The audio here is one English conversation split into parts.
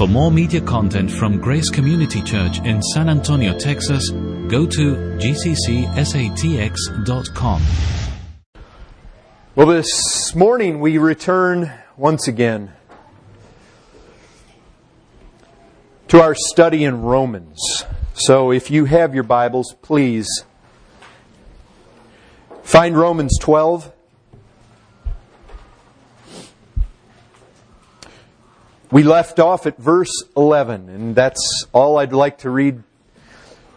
For more media content from Grace Community Church in San Antonio, Texas, go to gccsatx.com. Well, this morning we return once again to our study in Romans. So if you have your Bibles, please find Romans 12. We left off at verse 11, and that's all I'd like to read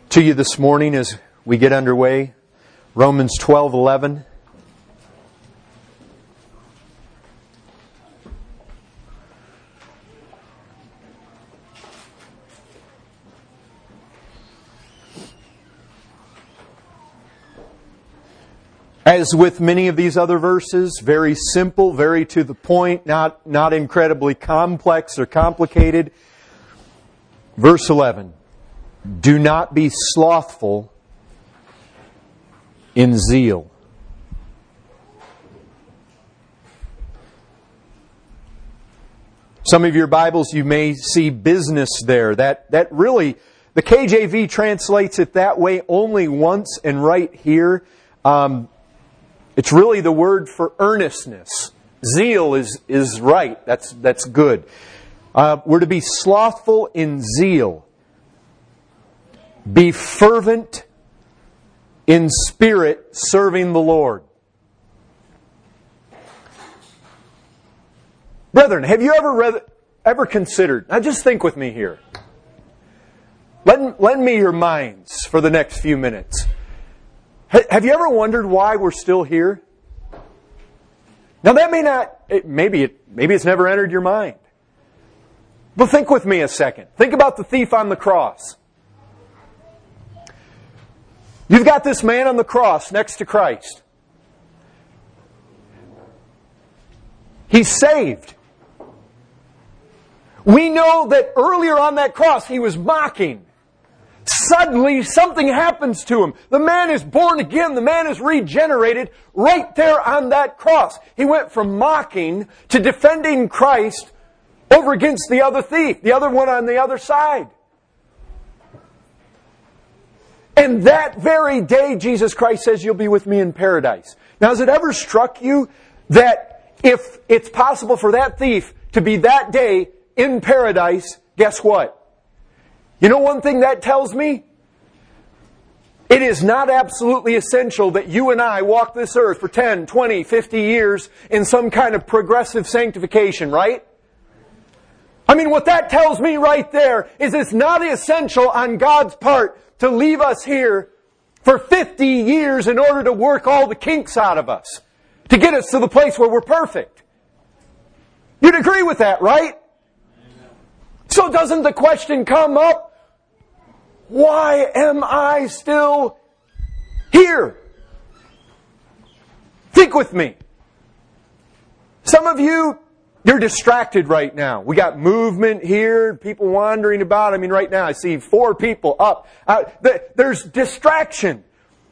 to you this morning as we get underway. Romans 12 As with many of these other verses, very simple, very to the point, not, not incredibly complex or complicated. Verse 11 Do not be slothful in zeal. Some of your Bibles, you may see business there. That, that really, the KJV translates it that way only once and right here. Um, it's really the word for earnestness. Zeal is, is right. That's, that's good. Uh, we're to be slothful in zeal. Be fervent in spirit, serving the Lord. Brethren, have you ever read, ever considered? Now just think with me here. Lend, lend me your minds for the next few minutes. Have you ever wondered why we're still here? Now that may not, it, maybe it, maybe it's never entered your mind. But think with me a second. Think about the thief on the cross. You've got this man on the cross next to Christ. He's saved. We know that earlier on that cross he was mocking. Suddenly, something happens to him. The man is born again. The man is regenerated right there on that cross. He went from mocking to defending Christ over against the other thief, the other one on the other side. And that very day, Jesus Christ says, You'll be with me in paradise. Now, has it ever struck you that if it's possible for that thief to be that day in paradise, guess what? You know one thing that tells me? It is not absolutely essential that you and I walk this earth for 10, 20, 50 years in some kind of progressive sanctification, right? I mean, what that tells me right there is it's not essential on God's part to leave us here for 50 years in order to work all the kinks out of us, to get us to the place where we're perfect. You'd agree with that, right? So doesn't the question come up, why am I still here? Think with me. Some of you, you're distracted right now. We got movement here, people wandering about. I mean, right now I see four people up. Uh, there's distraction.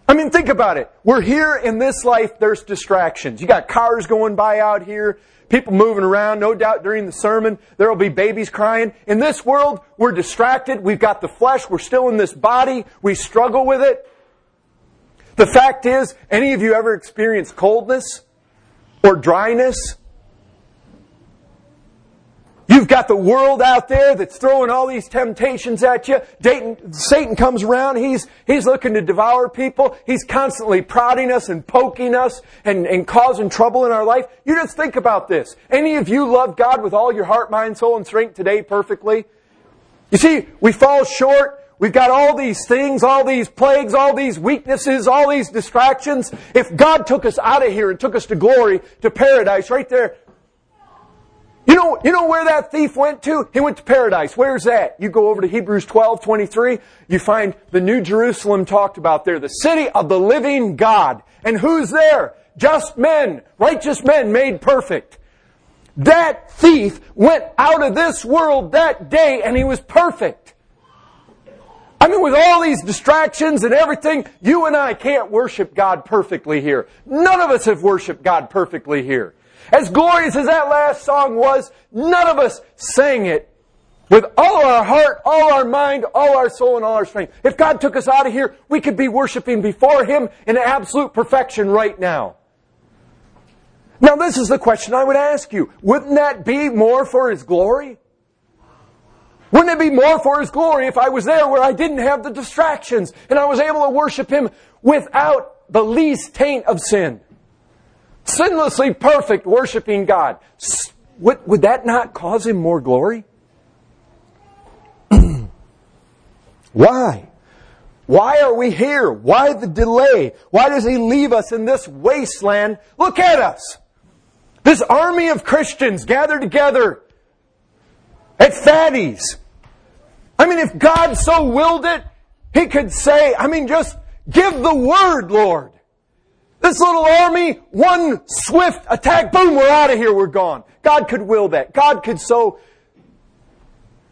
I mean, think about it. We're here in this life, there's distractions. You got cars going by out here people moving around. No doubt during the sermon, there will be babies crying. In this world, we're distracted. We've got the flesh. We're still in this body. We struggle with it. The fact is, any of you ever experienced coldness or dryness? You've got the world out there that's throwing all these temptations at you. Dayton, Satan comes around. He's, he's looking to devour people. He's constantly prodding us and poking us and, and causing trouble in our life. You just think about this. Any of you love God with all your heart, mind, soul, and strength today perfectly? You see, we fall short. We've got all these things, all these plagues, all these weaknesses, all these distractions. If God took us out of here and took us to glory, to paradise, right there, you know, you know where that thief went to? He went to paradise. Where's that? You go over to Hebrews 12, 23, you find the New Jerusalem talked about there, the city of the living God. And who's there? Just men, righteous men made perfect. That thief went out of this world that day and he was perfect. I mean, with all these distractions and everything, you and I can't worship God perfectly here. None of us have worshiped God perfectly here. As glorious as that last song was, none of us sang it with all our heart, all our mind, all our soul, and all our strength. If God took us out of here, we could be worshiping before Him in absolute perfection right now. Now, this is the question I would ask you. Wouldn't that be more for His glory? Wouldn't it be more for His glory if I was there where I didn't have the distractions and I was able to worship Him without the least taint of sin? Sinlessly perfect worshiping God. Would, would that not cause Him more glory? Why? Why are we here? Why the delay? Why does He leave us in this wasteland? Look at us! This army of Christians gathered together at Fatty's. I mean, if God so willed it, He could say, I mean, just give the word, Lord. This little army, one swift attack, boom, we're out of here, we're gone. God could will that. God could so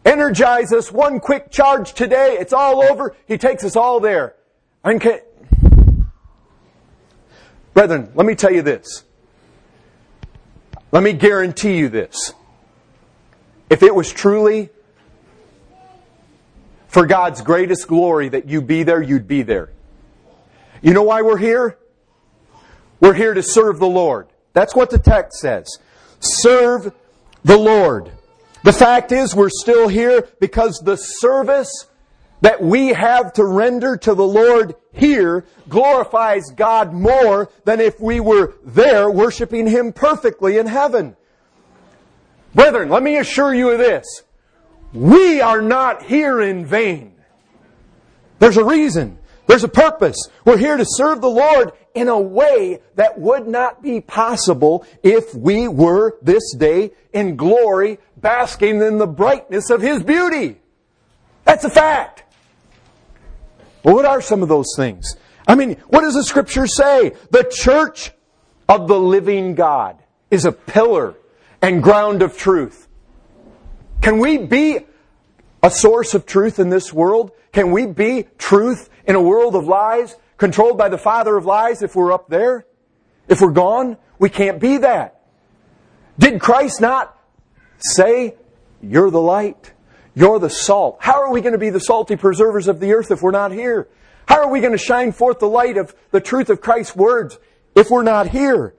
energize us, one quick charge today, it's all over, He takes us all there. Okay. Brethren, let me tell you this. Let me guarantee you this. If it was truly for God's greatest glory that you be there, you'd be there. You know why we're here? We're here to serve the Lord. That's what the text says. Serve the Lord. The fact is, we're still here because the service that we have to render to the Lord here glorifies God more than if we were there worshiping Him perfectly in heaven. Brethren, let me assure you of this. We are not here in vain. There's a reason. There's a purpose. We're here to serve the Lord in a way that would not be possible if we were this day in glory, basking in the brightness of His beauty. That's a fact. Well, what are some of those things? I mean, what does the scripture say? The church of the living God is a pillar and ground of truth. Can we be a source of truth in this world? Can we be truth in a world of lies, controlled by the father of lies if we're up there? If we're gone? We can't be that. Did Christ not say, You're the light? You're the salt. How are we going to be the salty preservers of the earth if we're not here? How are we going to shine forth the light of the truth of Christ's words if we're not here?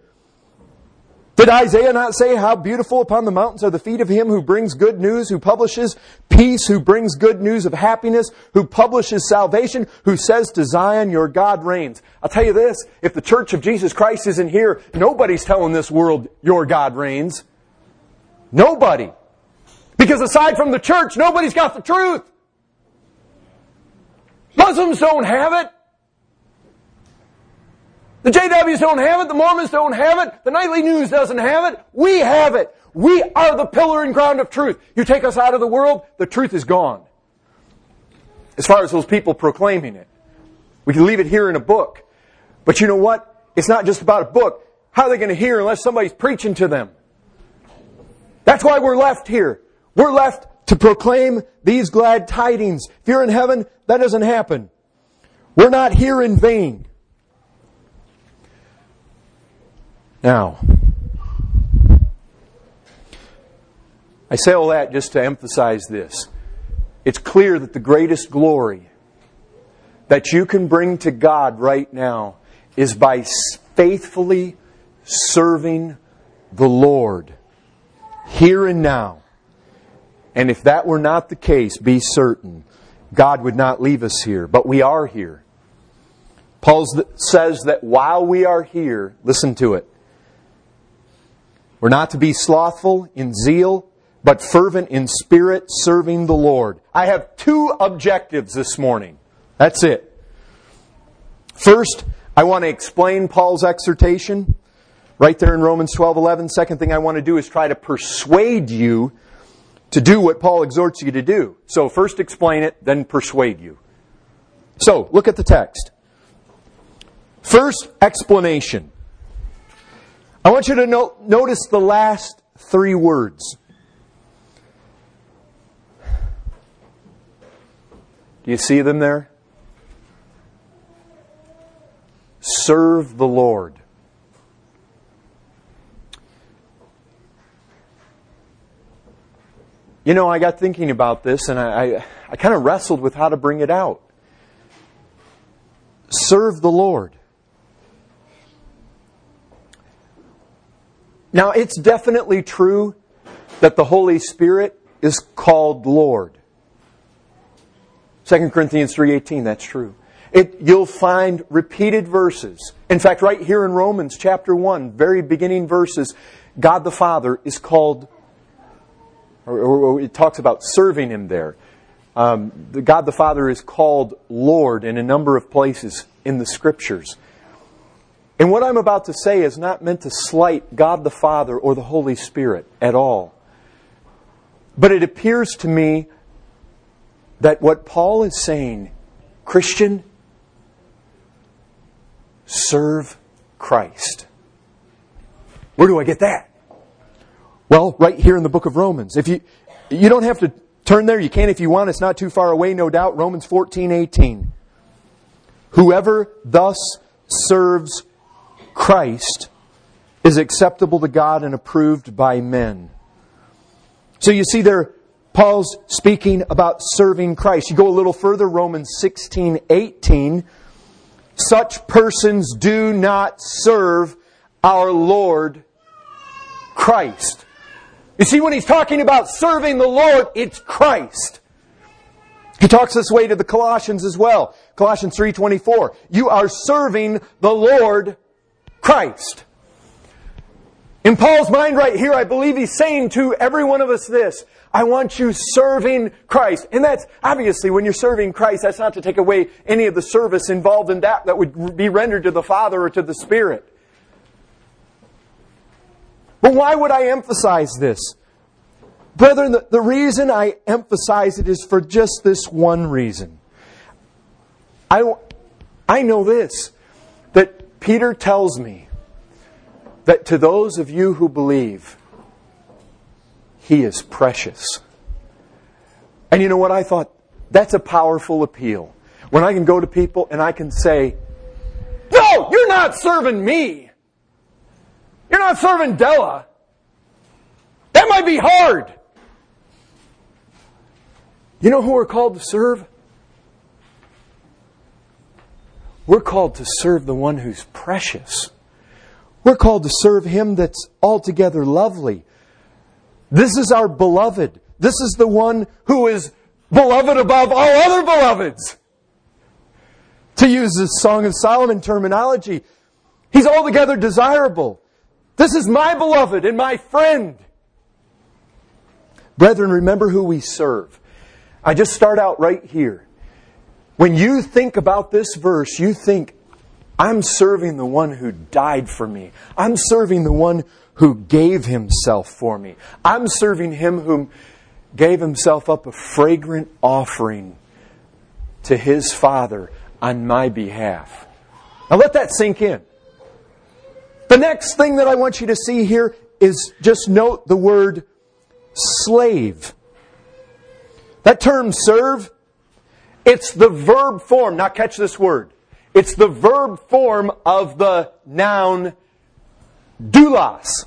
Did Isaiah not say, How beautiful upon the mountains are the feet of him who brings good news, who publishes peace, who brings good news of happiness, who publishes salvation, who says to Zion, Your God reigns? I'll tell you this if the church of Jesus Christ isn't here, nobody's telling this world, Your God reigns. Nobody. Because aside from the church, nobody's got the truth. Muslims don't have it. The JWs don't have it. The Mormons don't have it. The Nightly News doesn't have it. We have it. We are the pillar and ground of truth. You take us out of the world, the truth is gone. As far as those people proclaiming it. We can leave it here in a book. But you know what? It's not just about a book. How are they going to hear unless somebody's preaching to them? That's why we're left here. We're left to proclaim these glad tidings. If you're in heaven, that doesn't happen. We're not here in vain. Now, I say all that just to emphasize this. It's clear that the greatest glory that you can bring to God right now is by faithfully serving the Lord here and now. And if that were not the case, be certain God would not leave us here. But we are here. Paul says that while we are here, listen to it. We're not to be slothful in zeal, but fervent in spirit, serving the Lord. I have two objectives this morning. That's it. First, I want to explain Paul's exhortation right there in Romans 12 11. Second thing I want to do is try to persuade you to do what Paul exhorts you to do. So first explain it, then persuade you. So, look at the text. First explanation. I want you to no- notice the last three words. Do you see them there? Serve the Lord. you know, I got thinking about this and I, I, I kind of wrestled with how to bring it out. Serve the Lord. Now, it's definitely true that the Holy Spirit is called Lord. 2 Corinthians 3:18 that's true. It, you'll find repeated verses. In fact, right here in Romans chapter 1, very beginning verses, God the Father is called or, or it talks about serving him there. Um, God the Father is called Lord in a number of places in the scriptures. And what I'm about to say is not meant to slight God the Father or the Holy Spirit at all. But it appears to me that what Paul is saying, Christian, serve Christ. Where do I get that? Well, right here in the book of Romans. If you, you don't have to turn there. You can if you want. It's not too far away, no doubt. Romans 14, 18. Whoever thus serves Christ is acceptable to God and approved by men. So you see there, Paul's speaking about serving Christ. You go a little further, Romans 16, 18. Such persons do not serve our Lord Christ. You see, when he's talking about serving the Lord, it's Christ. He talks this way to the Colossians as well. Colossians 3:24. You are serving the Lord Christ. In Paul's mind right here, I believe he's saying to every one of us this. I want you serving Christ. And that's obviously when you're serving Christ, that's not to take away any of the service involved in that that would be rendered to the Father or to the Spirit. But why would I emphasize this? Brethren, the, the reason I emphasize it is for just this one reason. I, I know this, Peter tells me that to those of you who believe, he is precious. And you know what? I thought that's a powerful appeal. When I can go to people and I can say, No, you're not serving me. You're not serving Della. That might be hard. You know who we're called to serve? We're called to serve the one who's precious. We're called to serve him that's altogether lovely. This is our beloved. This is the one who is beloved above all other beloveds. To use the Song of Solomon terminology, he's altogether desirable. This is my beloved and my friend. Brethren, remember who we serve. I just start out right here. When you think about this verse, you think, I'm serving the one who died for me. I'm serving the one who gave himself for me. I'm serving him who gave himself up a fragrant offering to his Father on my behalf. Now let that sink in. The next thing that I want you to see here is just note the word slave. That term serve, it's the verb form. Now catch this word. It's the verb form of the noun doulos.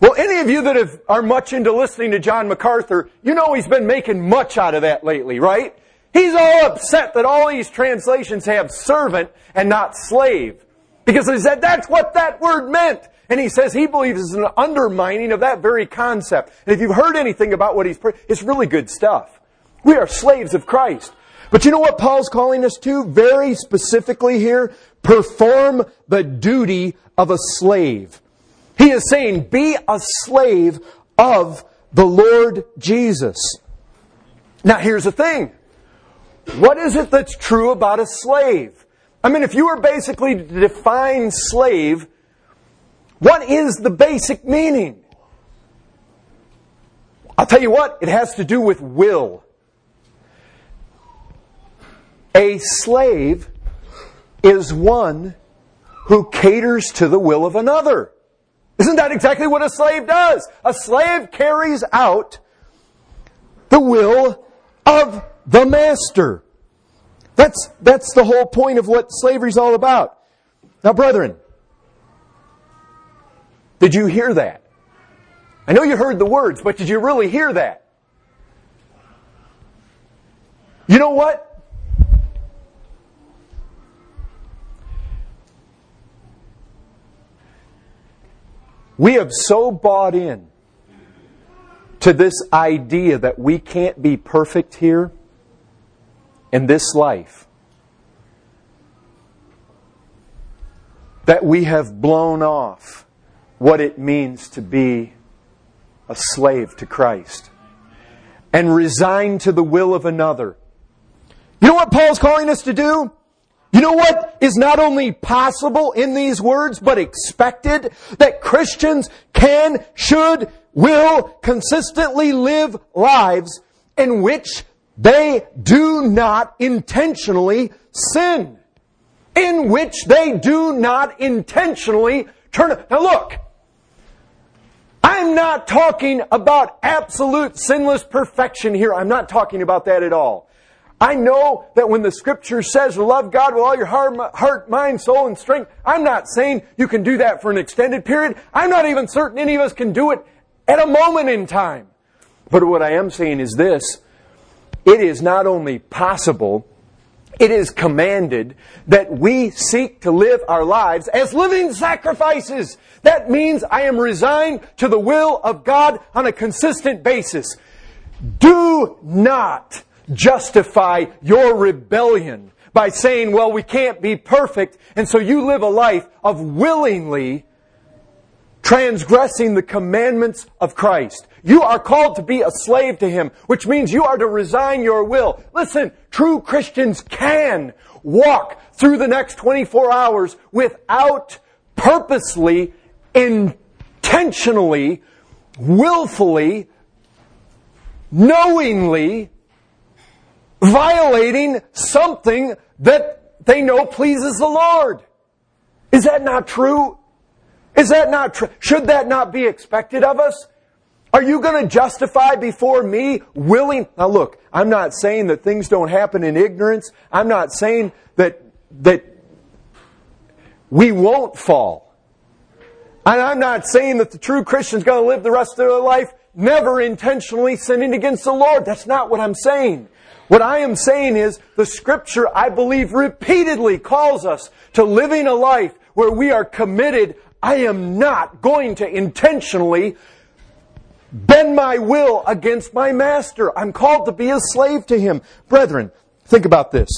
Well, any of you that have, are much into listening to John MacArthur, you know he's been making much out of that lately, right? He's all upset that all these translations have servant and not slave. Because he said that's what that word meant. And he says he believes it's an undermining of that very concept. And if you've heard anything about what he's, it's really good stuff. We are slaves of Christ. But you know what Paul's calling us to? Very specifically here, perform the duty of a slave. He is saying, be a slave of the Lord Jesus. Now here's the thing. What is it that's true about a slave? I mean, if you were basically to define slave, what is the basic meaning? I'll tell you what, it has to do with will. A slave is one who caters to the will of another. Isn't that exactly what a slave does? A slave carries out the will of the master. That's, that's the whole point of what slavery is all about. Now, brethren, did you hear that? I know you heard the words, but did you really hear that? You know what? We have so bought in to this idea that we can't be perfect here in this life that we have blown off what it means to be a slave to Christ and resigned to the will of another. You know what Paul's calling us to do? You know what is not only possible in these words, but expected? That Christians can, should, will consistently live lives in which they do not intentionally sin. In which they do not intentionally turn. Now look, I'm not talking about absolute sinless perfection here. I'm not talking about that at all. I know that when the scripture says love God with all your heart, heart, mind, soul, and strength, I'm not saying you can do that for an extended period. I'm not even certain any of us can do it at a moment in time. But what I am saying is this. It is not only possible, it is commanded that we seek to live our lives as living sacrifices. That means I am resigned to the will of God on a consistent basis. Do not justify your rebellion by saying, well, we can't be perfect, and so you live a life of willingly transgressing the commandments of Christ. You are called to be a slave to Him, which means you are to resign your will. Listen, true Christians can walk through the next 24 hours without purposely, intentionally, willfully, knowingly violating something that they know pleases the Lord. Is that not true? Is that not true? Should that not be expected of us? Are you going to justify before me willing? Now look, I'm not saying that things don't happen in ignorance. I'm not saying that, that we won't fall. And I'm not saying that the true Christian's going to live the rest of their life never intentionally sinning against the Lord. That's not what I'm saying. What I am saying is the scripture, I believe, repeatedly calls us to living a life where we are committed. I am not going to intentionally bend my will against my master. I'm called to be a slave to him. Brethren, think about this.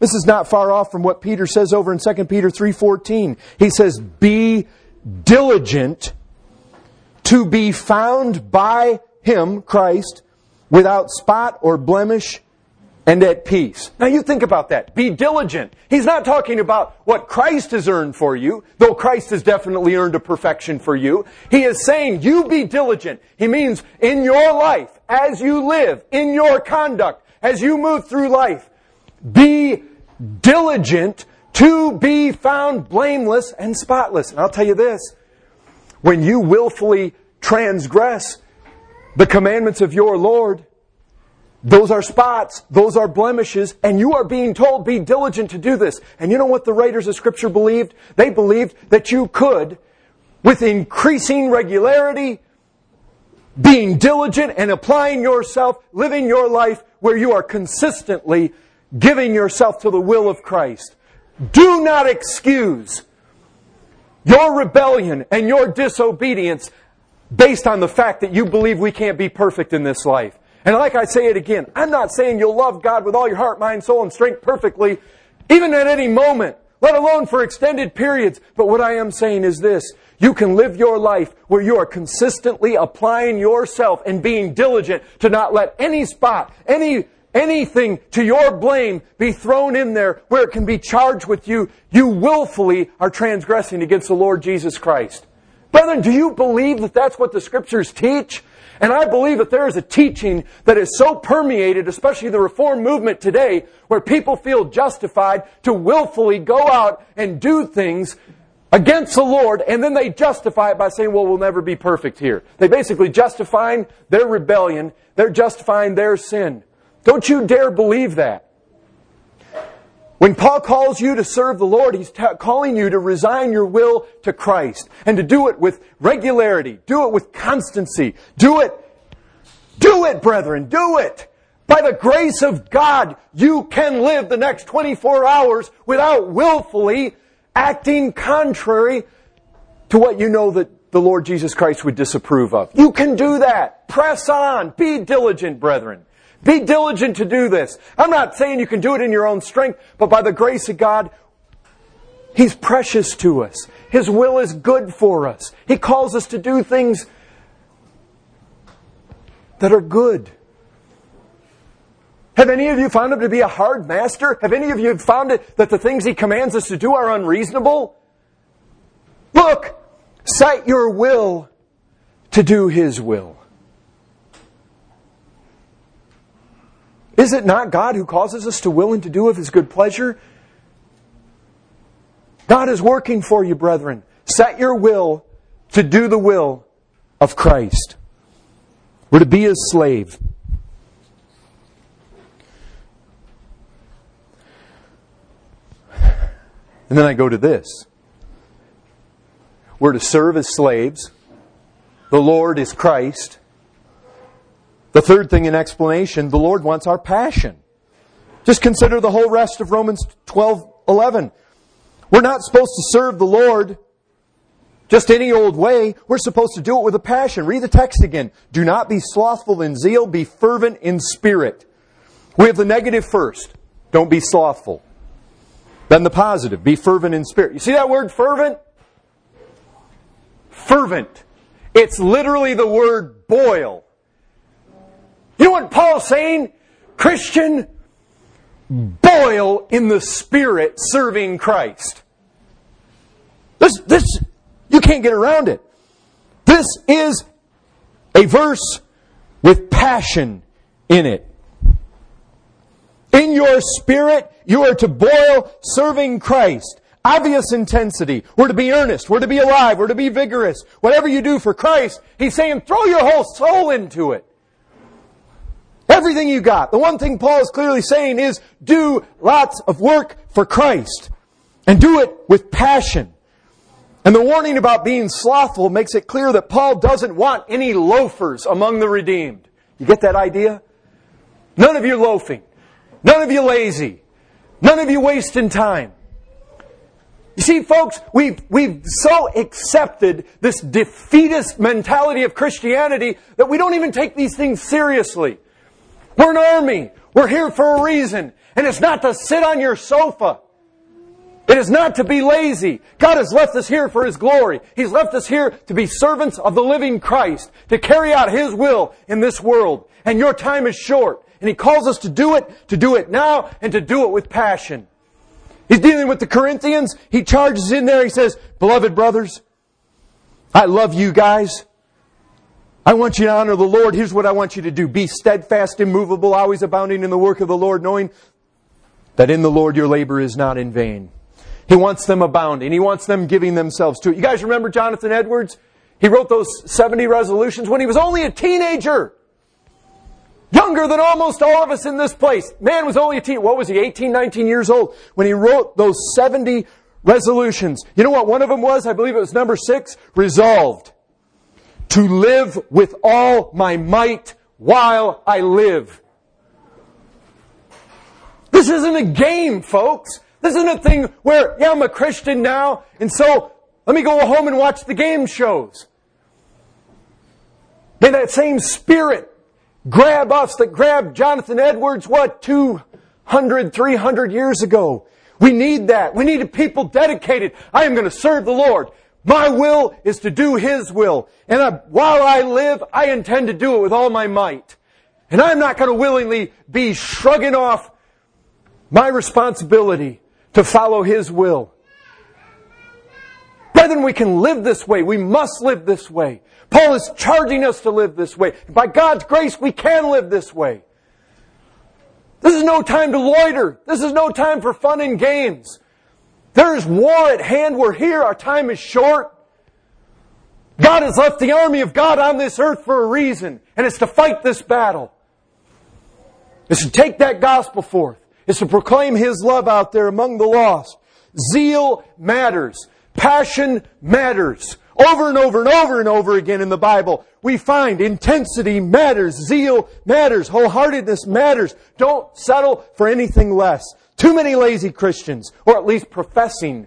This is not far off from what Peter says over in 2 Peter 3:14. He says, "Be diligent to be found by him, Christ, without spot or blemish and at peace. Now you think about that. Be diligent. He's not talking about what Christ has earned for you, though Christ has definitely earned a perfection for you. He is saying you be diligent. He means in your life, as you live, in your conduct, as you move through life, be diligent to be found blameless and spotless. And I'll tell you this, when you willfully transgress the commandments of your Lord, those are spots, those are blemishes, and you are being told, be diligent to do this. And you know what the writers of Scripture believed? They believed that you could, with increasing regularity, being diligent and applying yourself, living your life where you are consistently giving yourself to the will of Christ. Do not excuse your rebellion and your disobedience based on the fact that you believe we can't be perfect in this life. And like I say it again, I'm not saying you'll love God with all your heart, mind, soul, and strength perfectly, even at any moment, let alone for extended periods. But what I am saying is this. You can live your life where you are consistently applying yourself and being diligent to not let any spot, any anything to your blame be thrown in there where it can be charged with you. You willfully are transgressing against the Lord Jesus Christ. Brethren, do you believe that that's what the scriptures teach? And I believe that there is a teaching that is so permeated, especially the reform movement today, where people feel justified to willfully go out and do things against the Lord, and then they justify it by saying, well, we'll never be perfect here. They basically justifying their rebellion, they're justifying their sin. Don't you dare believe that. When Paul calls you to serve the Lord, he's t- calling you to resign your will to Christ and to do it with regularity, do it with constancy, do it, do it, brethren, do it. By the grace of God, you can live the next 24 hours without willfully acting contrary to what you know that the Lord Jesus Christ would disapprove of. You can do that. Press on. Be diligent, brethren. Be diligent to do this. I'm not saying you can do it in your own strength, but by the grace of God, He's precious to us. His will is good for us. He calls us to do things that are good. Have any of you found him to be a hard master? Have any of you found it that the things he commands us to do are unreasonable? Look, set your will to do his will. Is it not God who causes us to will and to do of his good pleasure? God is working for you, brethren. Set your will to do the will of Christ. We're to be his slave. And then I go to this. We're to serve as slaves. The Lord is Christ. The third thing in explanation, the Lord wants our passion. Just consider the whole rest of Romans 12, 11. We're not supposed to serve the Lord just any old way. We're supposed to do it with a passion. Read the text again. Do not be slothful in zeal, be fervent in spirit. We have the negative first. Don't be slothful. Then the positive. Be fervent in spirit. You see that word fervent? Fervent. It's literally the word boil. You know what Paul's saying? Christian, boil in the Spirit serving Christ. This, this, you can't get around it. This is a verse with passion in it. In your spirit, you are to boil serving Christ. Obvious intensity. We're to be earnest. We're to be alive. We're to be vigorous. Whatever you do for Christ, He's saying throw your whole soul into it. Everything you got. The one thing Paul is clearly saying is do lots of work for Christ. And do it with passion. And the warning about being slothful makes it clear that Paul doesn't want any loafers among the redeemed. You get that idea? None of you loafing. None of you lazy. None of you wasting time. You see, folks, we've, we've so accepted this defeatist mentality of Christianity that we don't even take these things seriously. We're an army. We're here for a reason. And it's not to sit on your sofa. It is not to be lazy. God has left us here for His glory. He's left us here to be servants of the living Christ, to carry out His will in this world. And your time is short. And He calls us to do it, to do it now, and to do it with passion. He's dealing with the Corinthians. He charges in there. He says, Beloved brothers, I love you guys. I want you to honor the Lord. Here's what I want you to do. Be steadfast, immovable, always abounding in the work of the Lord, knowing that in the Lord your labor is not in vain. He wants them abounding. He wants them giving themselves to it. You guys remember Jonathan Edwards? He wrote those 70 resolutions when he was only a teenager. Younger than almost all of us in this place. Man was only a teen. What was he? 18, 19 years old when he wrote those 70 resolutions. You know what one of them was? I believe it was number six. Resolved to live with all my might while I live. This isn't a game, folks. This isn't a thing where, yeah, I'm a Christian now, and so let me go home and watch the game shows. May that same spirit grab us that grabbed Jonathan Edwards, what, 200, 300 years ago. We need that. We need people dedicated. I am going to serve the Lord. My will is to do His will. And I, while I live, I intend to do it with all my might. And I'm not going to willingly be shrugging off my responsibility to follow His will. Brethren, we can live this way. We must live this way. Paul is charging us to live this way. By God's grace, we can live this way. This is no time to loiter. This is no time for fun and games. There is war at hand. We're here. Our time is short. God has left the army of God on this earth for a reason, and it's to fight this battle. It's to take that gospel forth. It's to proclaim His love out there among the lost. Zeal matters. Passion matters. Over and over and over and over again in the Bible, we find intensity matters, zeal matters, wholeheartedness matters. Don't settle for anything less. Too many lazy Christians, or at least professing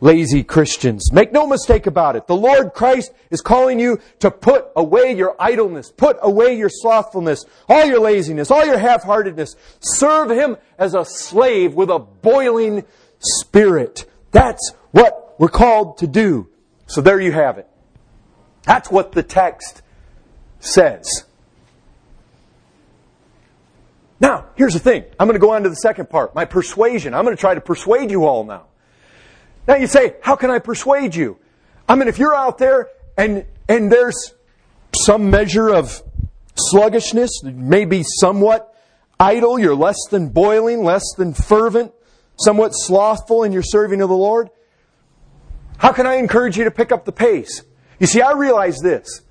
lazy Christians. Make no mistake about it. The Lord Christ is calling you to put away your idleness, put away your slothfulness, all your laziness, all your half-heartedness. Serve Him as a slave with a boiling spirit. That's what we're called to do. So there you have it. That's what the text says. Now, here's the thing. I'm going to go on to the second part, my persuasion. I'm going to try to persuade you all now. Now you say, how can I persuade you? I mean, if you're out there and, and there's some measure of sluggishness, maybe somewhat idle, you're less than boiling, less than fervent, somewhat slothful in your serving of the Lord, how can I encourage you to pick up the pace? You see, I realize this.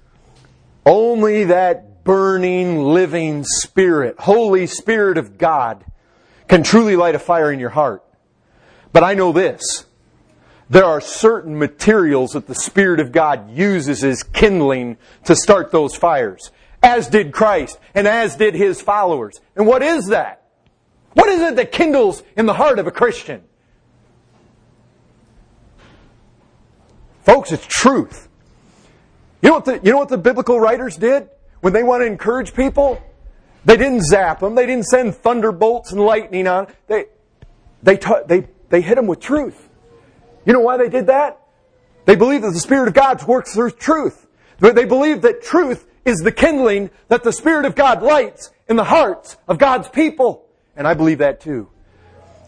Only that burning, living Spirit, Holy Spirit of God, can truly light a fire in your heart. But I know this. There are certain materials that the Spirit of God uses as kindling to start those fires, as did Christ and as did His followers. And what is that? What is it that kindles in the heart of a Christian? Folks, it's truth. You know what the, you know what the biblical writers did when they want to encourage people? They didn't zap them. They didn't send thunderbolts and lightning on. They, they, they, they hit them with truth. You know why they did that? They believe that the Spirit of God works through truth. They believe that truth is the kindling that the Spirit of God lights in the hearts of God's people. And I believe that too.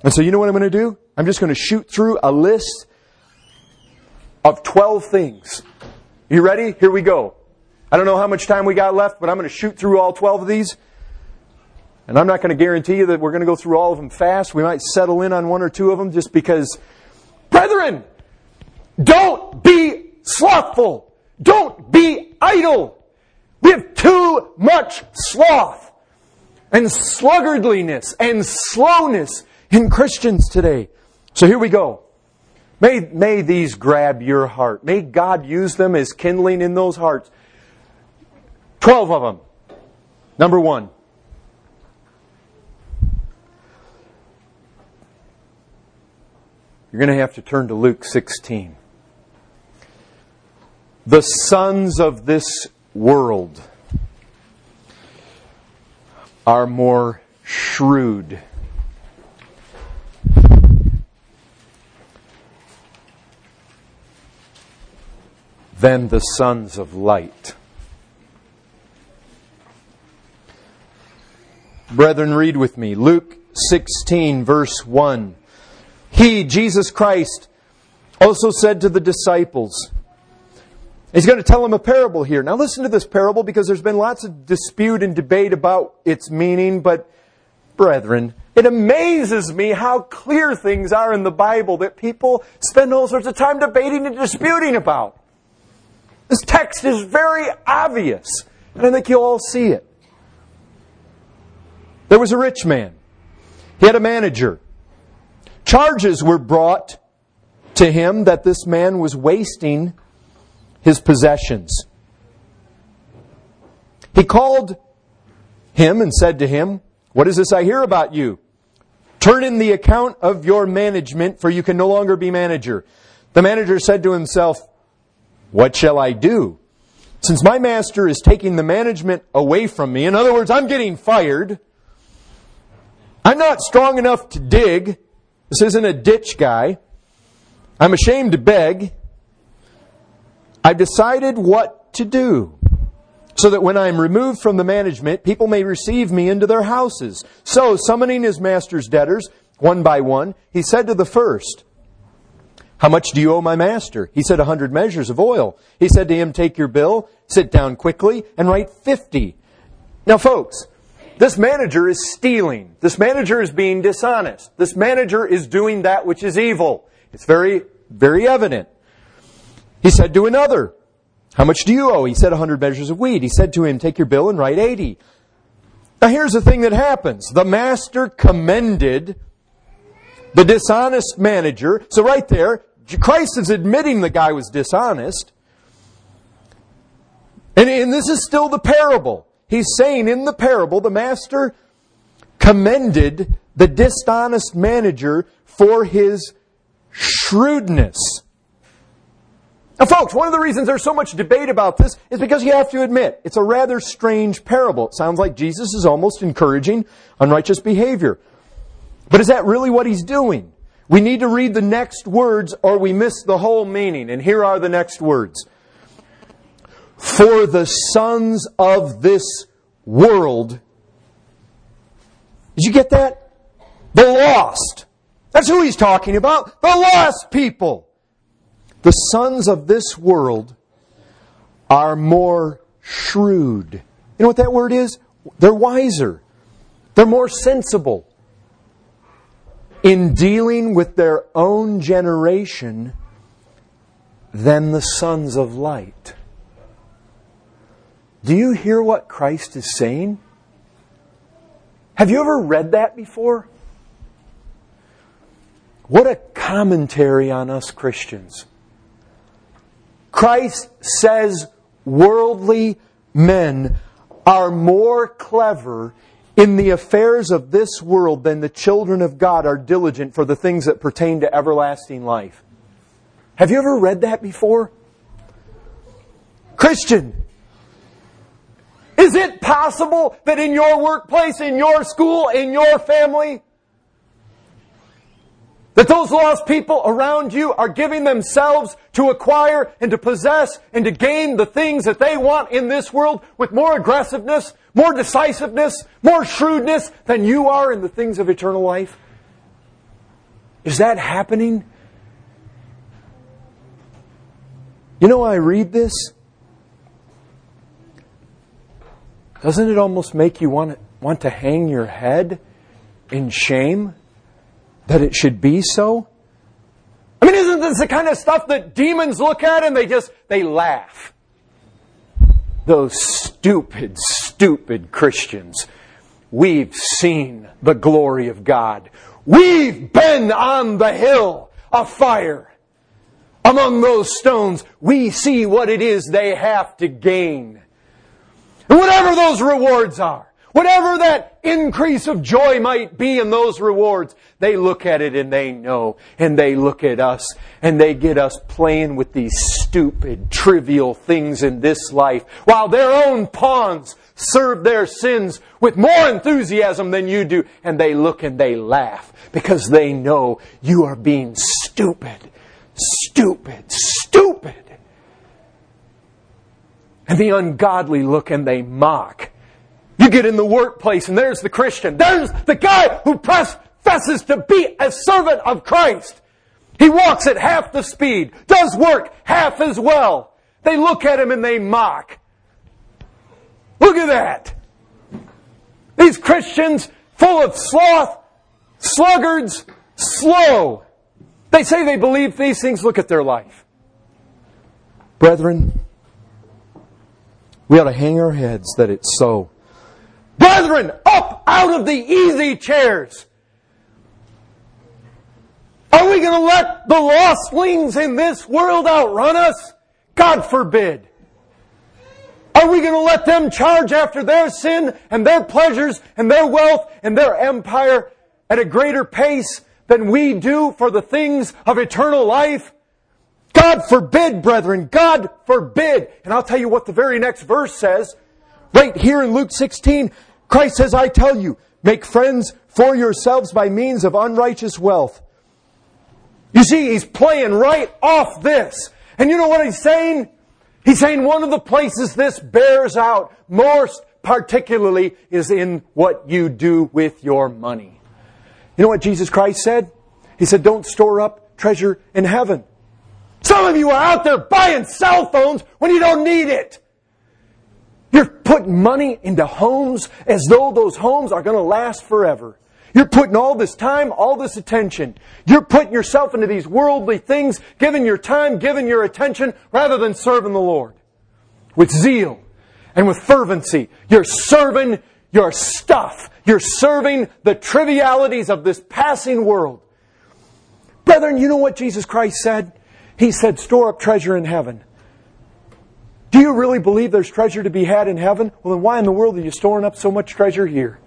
And so you know what I'm going to do? I'm just going to shoot through a list of 12 things. You ready? Here we go. I don't know how much time we got left, but I'm going to shoot through all 12 of these. And I'm not going to guarantee you that we're going to go through all of them fast. We might settle in on one or two of them just because Brethren, don't be slothful. Don't be idle. We have too much sloth and sluggardliness and slowness in Christians today. So here we go. May, may these grab your heart. May God use them as kindling in those hearts. Twelve of them. Number one. You're going to have to turn to Luke 16. The sons of this world are more shrewd. Than the sons of light. Brethren, read with me. Luke 16, verse 1. He, Jesus Christ, also said to the disciples, He's going to tell them a parable here. Now listen to this parable because there's been lots of dispute and debate about its meaning, but brethren, it amazes me how clear things are in the Bible that people spend all sorts of time debating and disputing about. This text is very obvious, and I think you all see it. There was a rich man. He had a manager. Charges were brought to him that this man was wasting his possessions. He called him and said to him, What is this I hear about you? Turn in the account of your management, for you can no longer be manager. The manager said to himself, What shall I do? Since my master is taking the management away from me, in other words, I'm getting fired, I'm not strong enough to dig, this isn't a ditch guy. I'm ashamed to beg. I've decided what to do so that when I am removed from the management, people may receive me into their houses. So, summoning his master's debtors, one by one, he said to the first, How much do you owe my master? He said, A hundred measures of oil. He said to him, Take your bill, sit down quickly, and write fifty. Now, folks, this manager is stealing. This manager is being dishonest. This manager is doing that which is evil. It's very, very evident. He said to another, How much do you owe? He said, A hundred measures of wheat. He said to him, Take your bill and write eighty. Now here's the thing that happens. The master commended the dishonest manager. So right there, Christ is admitting the guy was dishonest. And, and this is still the parable. He's saying in the parable, the master commended the dishonest manager for his shrewdness. Now, folks, one of the reasons there's so much debate about this is because you have to admit it's a rather strange parable. It sounds like Jesus is almost encouraging unrighteous behavior. But is that really what he's doing? We need to read the next words or we miss the whole meaning. And here are the next words. For the sons of this world. Did you get that? The lost. That's who he's talking about. The lost people. The sons of this world are more shrewd. You know what that word is? They're wiser. They're more sensible. In dealing with their own generation than the sons of light. Do you hear what Christ is saying? Have you ever read that before? What a commentary on us Christians. Christ says worldly men are more clever in the affairs of this world than the children of God are diligent for the things that pertain to everlasting life. Have you ever read that before? Christian, is it possible that in your workplace, in your school, in your family, that those lost people around you are giving themselves to acquire and to possess and to gain the things that they want in this world with more aggressiveness, more decisiveness, more shrewdness than you are in the things of eternal life? Is that happening? You know, I read this. Doesn't it almost make you want to, want to hang your head in shame? that it should be so? I mean, isn't this the kind of stuff that demons look at and they just, they laugh? Those stupid, stupid Christians. We've seen the glory of God. We've been on the hill of fire. Among those stones, we see what it is they have to gain. Whatever those rewards are, Whatever that increase of joy might be in those rewards, they look at it and they know. And they look at us and they get us playing with these stupid, trivial things in this life while their own pawns serve their sins with more enthusiasm than you do. And they look and they laugh because they know you are being stupid, stupid, stupid. And the ungodly look and they mock you get in the workplace and there's the Christian. There's the guy who professes to be a servant of Christ. He walks at half the speed, does work half as well. They look at him and they mock. Look at that. These Christians full of sloth, sluggards, slow. They say they believe these things. Look at their life. Brethren, we ought to hang our heads that it's so. Brethren, up out of the easy chairs. Are we going to let the lostlings in this world outrun us? God forbid. Are we going to let them charge after their sin and their pleasures and their wealth and their empire at a greater pace than we do for the things of eternal life? God forbid, brethren. God forbid. And I'll tell you what the very next verse says. Right here in Luke 16, Christ says, I tell you, make friends for yourselves by means of unrighteous wealth. You see, he's playing right off this. And you know what he's saying? He's saying one of the places this bears out most particularly is in what you do with your money. You know what Jesus Christ said? He said, don't store up treasure in heaven. Some of you are out there buying cell phones when you don't need it. You're putting money into homes as though those homes are going to last forever. You're putting all this time, all this attention. You're putting yourself into these worldly things, giving your time, giving your attention, rather than serving the Lord. With zeal and with fervency. You're serving your stuff. You're serving the trivialities of this passing world. Brethren, you know what Jesus Christ said? He said, store up treasure in heaven. Do you really believe there's treasure to be had in heaven? Well, then why in the world are you storing up so much treasure here?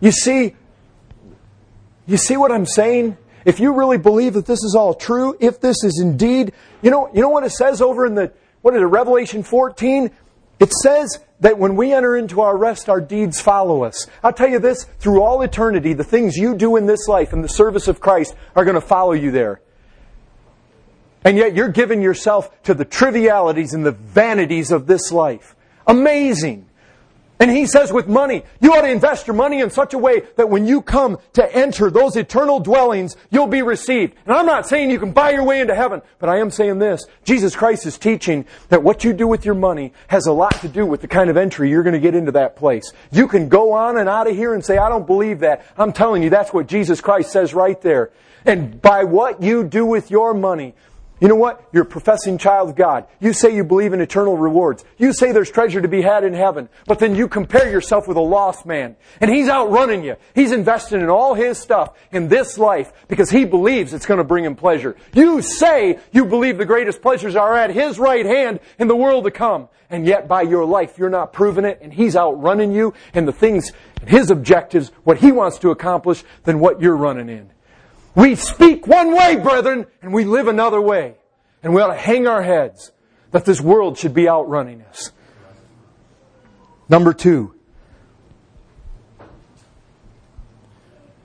You see, you see what I'm saying? If you really believe that this is all true, if this is indeed, you know, you know what it says over in the, what is it, Revelation 14? It says that when we enter into our rest, our deeds follow us. I'll tell you this, through all eternity, the things you do in this life in the service of Christ are going to follow you there. And yet you're giving yourself to the trivialities and the vanities of this life. Amazing. And he says with money, you ought to invest your money in such a way that when you come to enter those eternal dwellings, you'll be received. And I'm not saying you can buy your way into heaven, but I am saying this. Jesus Christ is teaching that what you do with your money has a lot to do with the kind of entry you're going to get into that place. You can go on and out of here and say, I don't believe that. I'm telling you, that's what Jesus Christ says right there. And by what you do with your money, you know what? You're a professing child of God. You say you believe in eternal rewards. You say there's treasure to be had in heaven. But then you compare yourself with a lost man. And he's outrunning you. He's investing in all his stuff in this life because he believes it's going to bring him pleasure. You say you believe the greatest pleasures are at his right hand in the world to come. And yet by your life, you're not proving it and he's outrunning you and the things, his objectives, what he wants to accomplish than what you're running in. We speak one way, brethren, and we live another way. And we ought to hang our heads that this world should be outrunning us. Number two,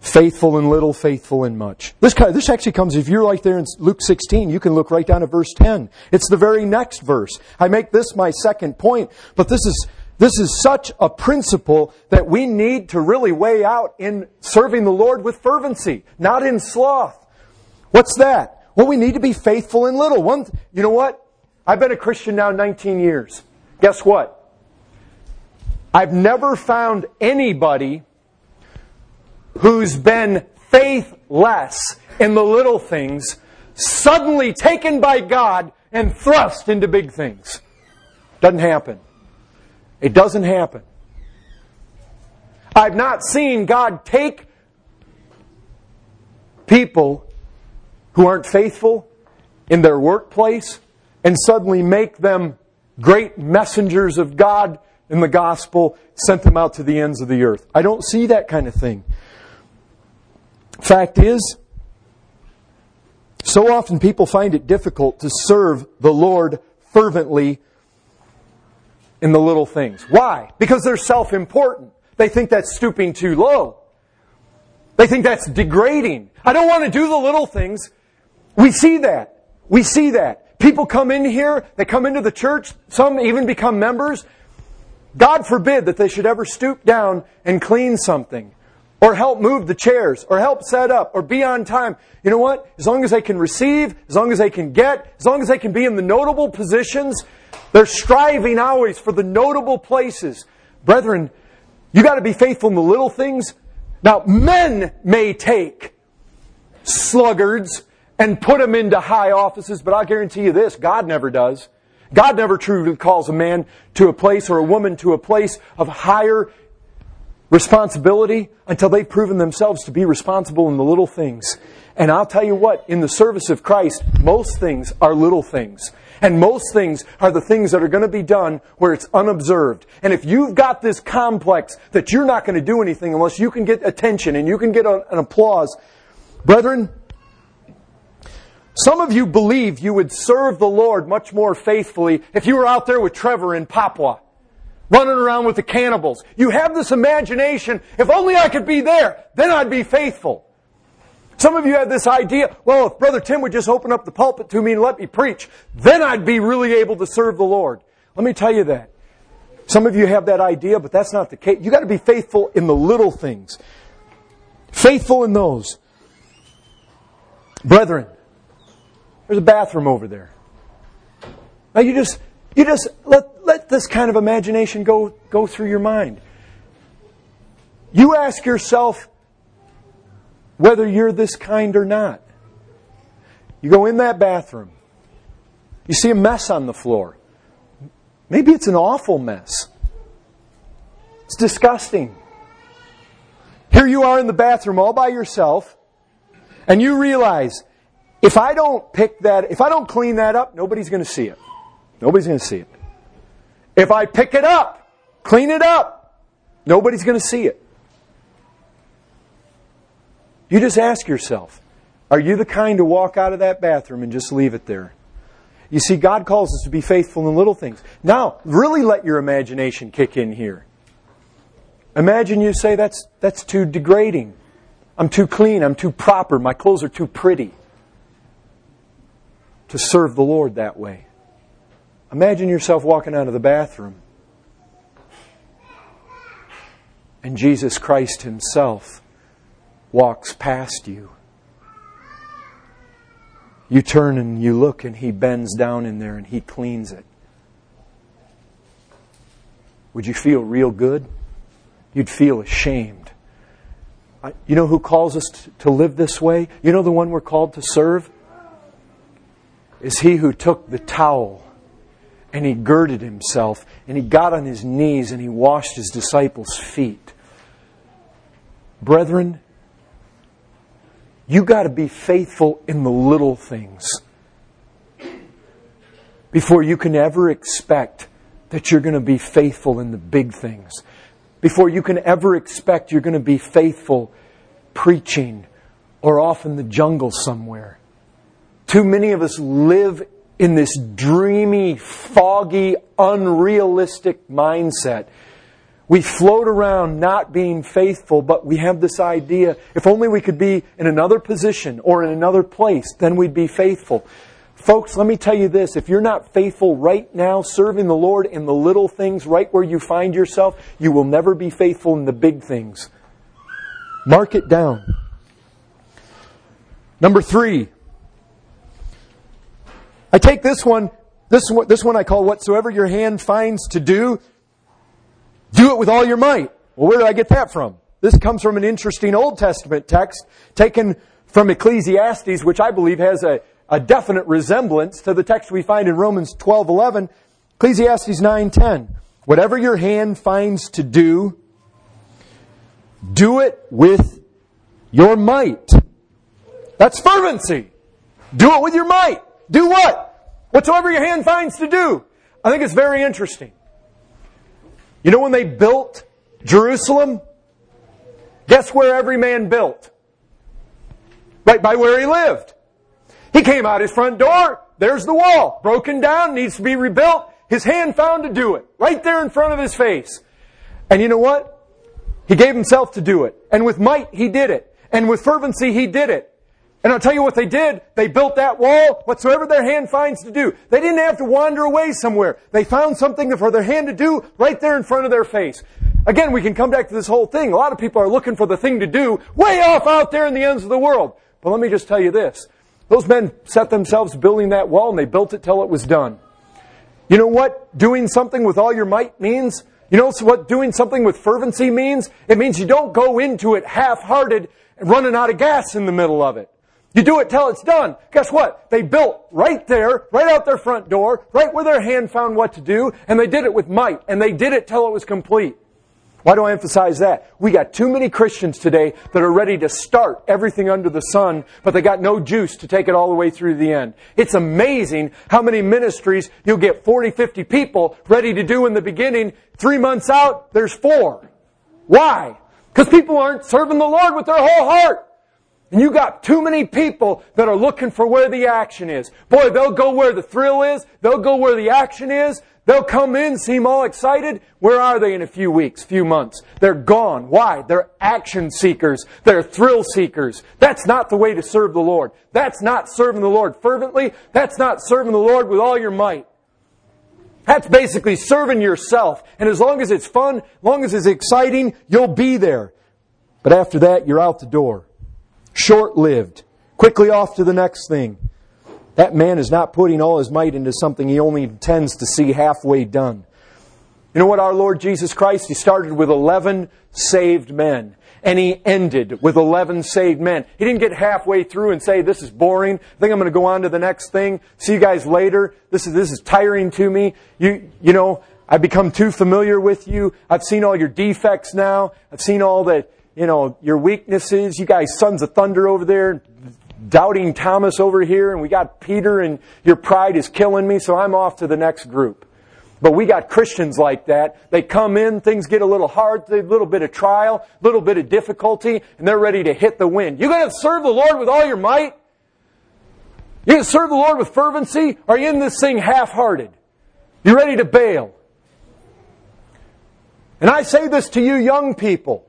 faithful in little, faithful in much. This, this actually comes, if you're right there in Luke 16, you can look right down at verse 10. It's the very next verse. I make this my second point, but this is this is such a principle that we need to really weigh out in serving the Lord with fervency, not in sloth. What's that? Well, we need to be faithful in little. One, you know what? I've been a Christian now 19 years. Guess what? I've never found anybody who's been faithless in the little things suddenly taken by God and thrust into big things. Doesn't happen. It doesn't happen. I've not seen God take people who aren't faithful in their workplace and suddenly make them great messengers of God in the gospel, sent them out to the ends of the earth. I don't see that kind of thing. Fact is, so often people find it difficult to serve the Lord fervently in the little things. Why? Because they're self important. They think that's stooping too low. They think that's degrading. I don't want to do the little things. We see that. We see that. People come in here, they come into the church, some even become members. God forbid that they should ever stoop down and clean something, or help move the chairs, or help set up, or be on time. You know what? As long as they can receive, as long as they can get, as long as they can be in the notable positions, they're striving always for the notable places. Brethren, you got to be faithful in the little things. Now, men may take sluggards and put them into high offices, but I'll guarantee you this God never does. God never truly calls a man to a place or a woman to a place of higher responsibility until they've proven themselves to be responsible in the little things. And I'll tell you what, in the service of Christ, most things are little things. And most things are the things that are going to be done where it's unobserved. And if you've got this complex that you're not going to do anything unless you can get attention and you can get an applause, brethren, some of you believe you would serve the Lord much more faithfully if you were out there with Trevor in Papua, running around with the cannibals. You have this imagination, if only I could be there, then I'd be faithful. Some of you have this idea, well, if Brother Tim would just open up the pulpit to me and let me preach, then I'd be really able to serve the Lord. Let me tell you that. Some of you have that idea, but that's not the case. You got to be faithful in the little things. Faithful in those. Brethren, there's a bathroom over there. Now you just you just let let this kind of imagination go go through your mind. You ask yourself, whether you're this kind or not. You go in that bathroom, you see a mess on the floor. Maybe it's an awful mess. It's disgusting. Here you are in the bathroom all by yourself, and you realize if I don't pick that, if I don't clean that up, nobody's going to see it. Nobody's going to see it. If I pick it up, clean it up, nobody's going to see it. You just ask yourself, are you the kind to walk out of that bathroom and just leave it there? You see, God calls us to be faithful in little things. Now, really let your imagination kick in here. Imagine you say, that's, that's too degrading. I'm too clean. I'm too proper. My clothes are too pretty to serve the Lord that way. Imagine yourself walking out of the bathroom and Jesus Christ Himself walks past you. You turn and you look, and He bends down in there and He cleans it. Would you feel real good? You'd feel ashamed. You know who calls us to live this way? You know the one we're called to serve? Is he who took the towel and he girded himself and he got on his knees and he washed his disciples' feet. Brethren, you got to be faithful in the little things before you can ever expect that you're going to be faithful in the big things. Before you can ever expect you're going to be faithful preaching or off in the jungle somewhere. Too many of us live in this dreamy, foggy, unrealistic mindset we float around not being faithful, but we have this idea if only we could be in another position or in another place, then we'd be faithful. Folks, let me tell you this. If you're not faithful right now, serving the Lord in the little things, right where you find yourself, you will never be faithful in the big things. Mark it down. Number three. I take this one, this one, this one I call whatsoever your hand finds to do, do it with all your might. Well, where did I get that from? This comes from an interesting Old Testament text taken from Ecclesiastes, which I believe has a, a definite resemblance to the text we find in Romans 12 11. Ecclesiastes 9 10. Whatever your hand finds to do, do it with your might. That's fervency. Do it with your might. Do what? Whatsoever your hand finds to do. I think it's very interesting. You know when they built Jerusalem? Guess where every man built? Right by where he lived. He came out his front door. There's the wall. Broken down, needs to be rebuilt. His hand found to do it. Right there in front of his face. And you know what? He gave himself to do it. And with might, he did it. And with fervency, he did it. And I'll tell you what they did. They built that wall, whatsoever their hand finds to do. They didn't have to wander away somewhere. They found something for their hand to do right there in front of their face. Again, we can come back to this whole thing. A lot of people are looking for the thing to do way off out there in the ends of the world. But let me just tell you this. Those men set themselves building that wall and they built it till it was done. You know what doing something with all your might means? You know what doing something with fervency means? It means you don't go into it half-hearted and running out of gas in the middle of it. You do it till it's done. Guess what? They built right there, right out their front door, right where their hand found what to do, and they did it with might, and they did it till it was complete. Why do I emphasize that? We got too many Christians today that are ready to start everything under the sun, but they got no juice to take it all the way through the end. It's amazing how many ministries you'll get 40, 50 people ready to do in the beginning. Three months out, there's four. Why? Because people aren't serving the Lord with their whole heart. And you got too many people that are looking for where the action is. Boy, they'll go where the thrill is. They'll go where the action is. They'll come in, seem all excited. Where are they in a few weeks, few months? They're gone. Why? They're action seekers. They're thrill seekers. That's not the way to serve the Lord. That's not serving the Lord fervently. That's not serving the Lord with all your might. That's basically serving yourself. And as long as it's fun, as long as it's exciting, you'll be there. But after that, you're out the door short lived, quickly off to the next thing. That man is not putting all his might into something he only intends to see halfway done. You know what, our Lord Jesus Christ, He started with 11 saved men. And He ended with 11 saved men. He didn't get halfway through and say, this is boring. I think I'm going to go on to the next thing. See you guys later. This is, this is tiring to me. You, you know, I've become too familiar with you. I've seen all your defects now. I've seen all that you know, your weaknesses. You guys, sons of thunder over there, doubting Thomas over here, and we got Peter, and your pride is killing me, so I'm off to the next group. But we got Christians like that. They come in, things get a little hard, a little bit of trial, a little bit of difficulty, and they're ready to hit the wind. You gonna serve the Lord with all your might? You gonna serve the Lord with fervency? Are you in this thing half-hearted? You ready to bail? And I say this to you young people.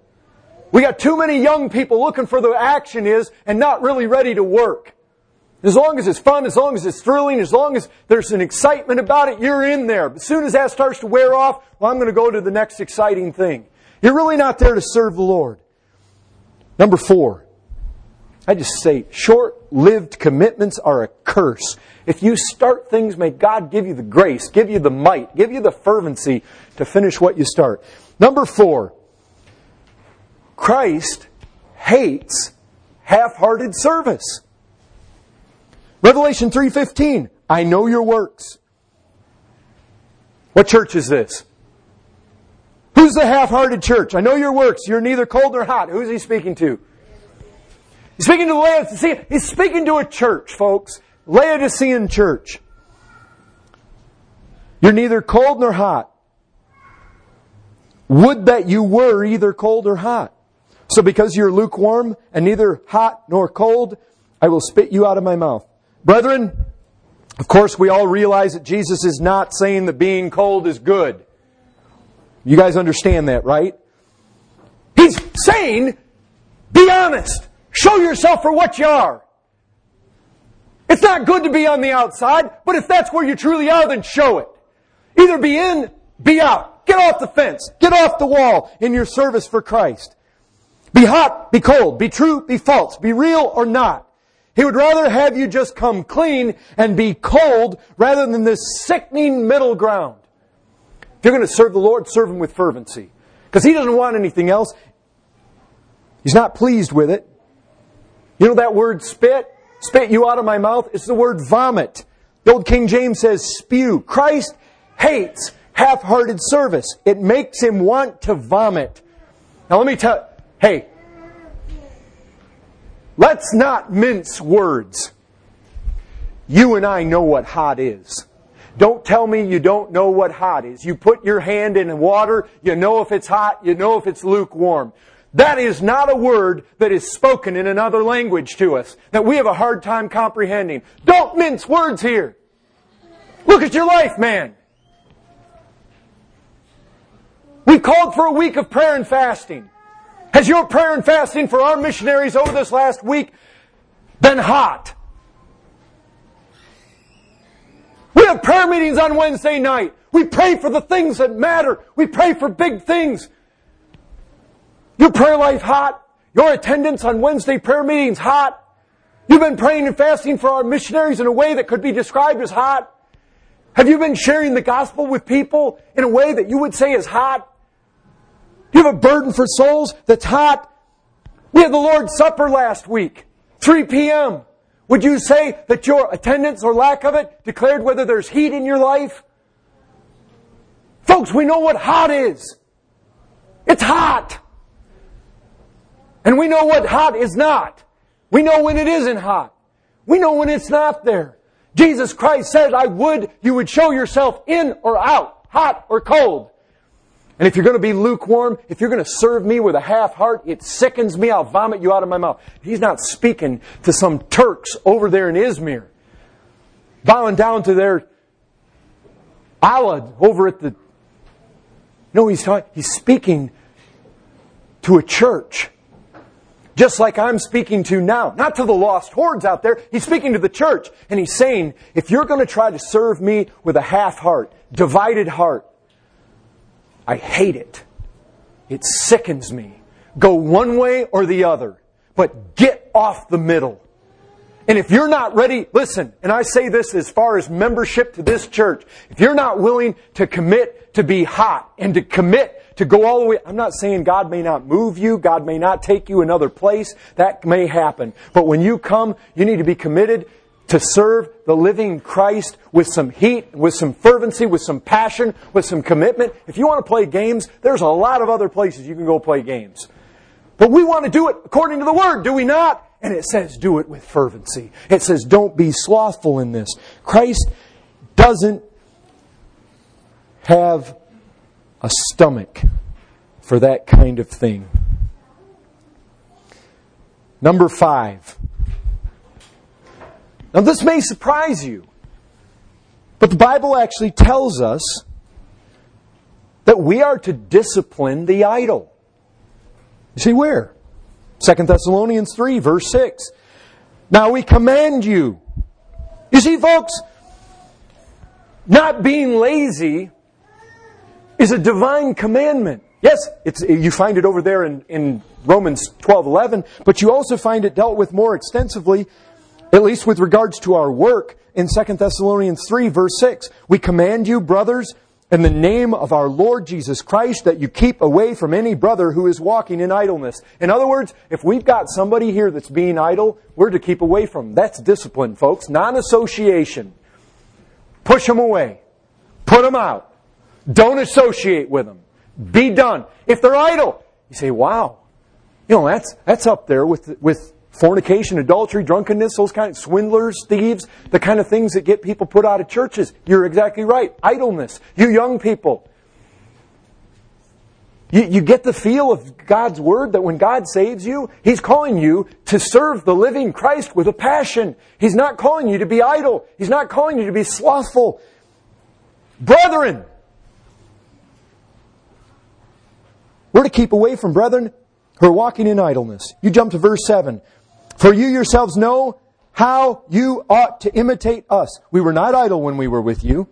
We got too many young people looking for the action is and not really ready to work. As long as it's fun, as long as it's thrilling, as long as there's an excitement about it, you're in there. As soon as that starts to wear off, well, I'm going to go to the next exciting thing. You're really not there to serve the Lord. Number four, I just say short lived commitments are a curse. If you start things, may God give you the grace, give you the might, give you the fervency to finish what you start. Number four, Christ hates half hearted service. Revelation 3:15, I know your works. What church is this? Who's the half-hearted church? I know your works. You're neither cold nor hot. Who's he speaking to? He's speaking to Laodicean. He's speaking to a church, folks. Laodicean church. You're neither cold nor hot. Would that you were either cold or hot. So because you're lukewarm and neither hot nor cold, I will spit you out of my mouth. Brethren, of course, we all realize that Jesus is not saying that being cold is good. You guys understand that, right? He's saying, be honest. Show yourself for what you are. It's not good to be on the outside, but if that's where you truly are, then show it. Either be in, be out. Get off the fence. Get off the wall in your service for Christ. Be hot, be cold, be true, be false, be real or not. He would rather have you just come clean and be cold rather than this sickening middle ground. If you're going to serve the Lord, serve Him with fervency. Because He doesn't want anything else. He's not pleased with it. You know that word spit? Spit you out of my mouth? It's the word vomit. The old King James says spew. Christ hates half-hearted service. It makes Him want to vomit. Now let me tell, hey, Let's not mince words. You and I know what hot is. Don't tell me you don't know what hot is. You put your hand in water, you know if it's hot, you know if it's lukewarm. That is not a word that is spoken in another language to us that we have a hard time comprehending. Don't mince words here. Look at your life, man. We called for a week of prayer and fasting. Has your prayer and fasting for our missionaries over this last week been hot? We have prayer meetings on Wednesday night. We pray for the things that matter. We pray for big things. Your prayer life hot. Your attendance on Wednesday prayer meetings hot. You've been praying and fasting for our missionaries in a way that could be described as hot. Have you been sharing the gospel with people in a way that you would say is hot? You have a burden for souls that's hot. We had the Lord's Supper last week, 3 p.m. Would you say that your attendance or lack of it declared whether there's heat in your life? Folks, we know what hot is. It's hot. And we know what hot is not. We know when it isn't hot. We know when it's not there. Jesus Christ said, I would you would show yourself in or out, hot or cold. And if you're going to be lukewarm, if you're going to serve me with a half heart, it sickens me. I'll vomit you out of my mouth. He's not speaking to some Turks over there in Izmir, bowing down to their Allah over at the. No, he's talking, he's speaking to a church. Just like I'm speaking to now. Not to the lost hordes out there. He's speaking to the church. And he's saying, if you're going to try to serve me with a half heart, divided heart, I hate it. It sickens me. Go one way or the other, but get off the middle. And if you're not ready, listen, and I say this as far as membership to this church, if you're not willing to commit to be hot and to commit to go all the way, I'm not saying God may not move you, God may not take you another place, that may happen. But when you come, you need to be committed to serve the living Christ with some heat, with some fervency, with some passion, with some commitment. If you want to play games, there's a lot of other places you can go play games. But we want to do it according to the Word, do we not? And it says, do it with fervency. It says, don't be slothful in this. Christ doesn't have a stomach for that kind of thing. Number five. Now, this may surprise you, but the Bible actually tells us that we are to discipline the idle. You see where? 2 Thessalonians 3, verse 6. Now we command you. You see, folks, not being lazy is a divine commandment. Yes, you find it over there in, in Romans 12, 11, but you also find it dealt with more extensively, at least with regards to our work, in 2 Thessalonians 3, verse 6. We command you, brothers, in the name of our Lord Jesus Christ that you keep away from any brother who is walking in idleness. In other words, if we've got somebody here that's being idle, we're to keep away from them. That's discipline, folks. Non-association. Push them away. Put them out. Don't associate with them. Be done. If they're idle, you say, wow, you know, that's, that's up there with, with fornication, adultery, drunkenness, those kind of swindlers, thieves, the kind of things that get people put out of churches. You're exactly right. Idleness. You young people. You, you get the feel of God's Word that when God saves you, He's calling you to serve the living Christ with a passion. He's not calling you to be idle. He's not calling you to be slothful. Brethren, we're to keep away from brethren who are walking in idleness. You jump to verse 7. For you yourselves know how you ought to imitate us. We were not idle when we were with you,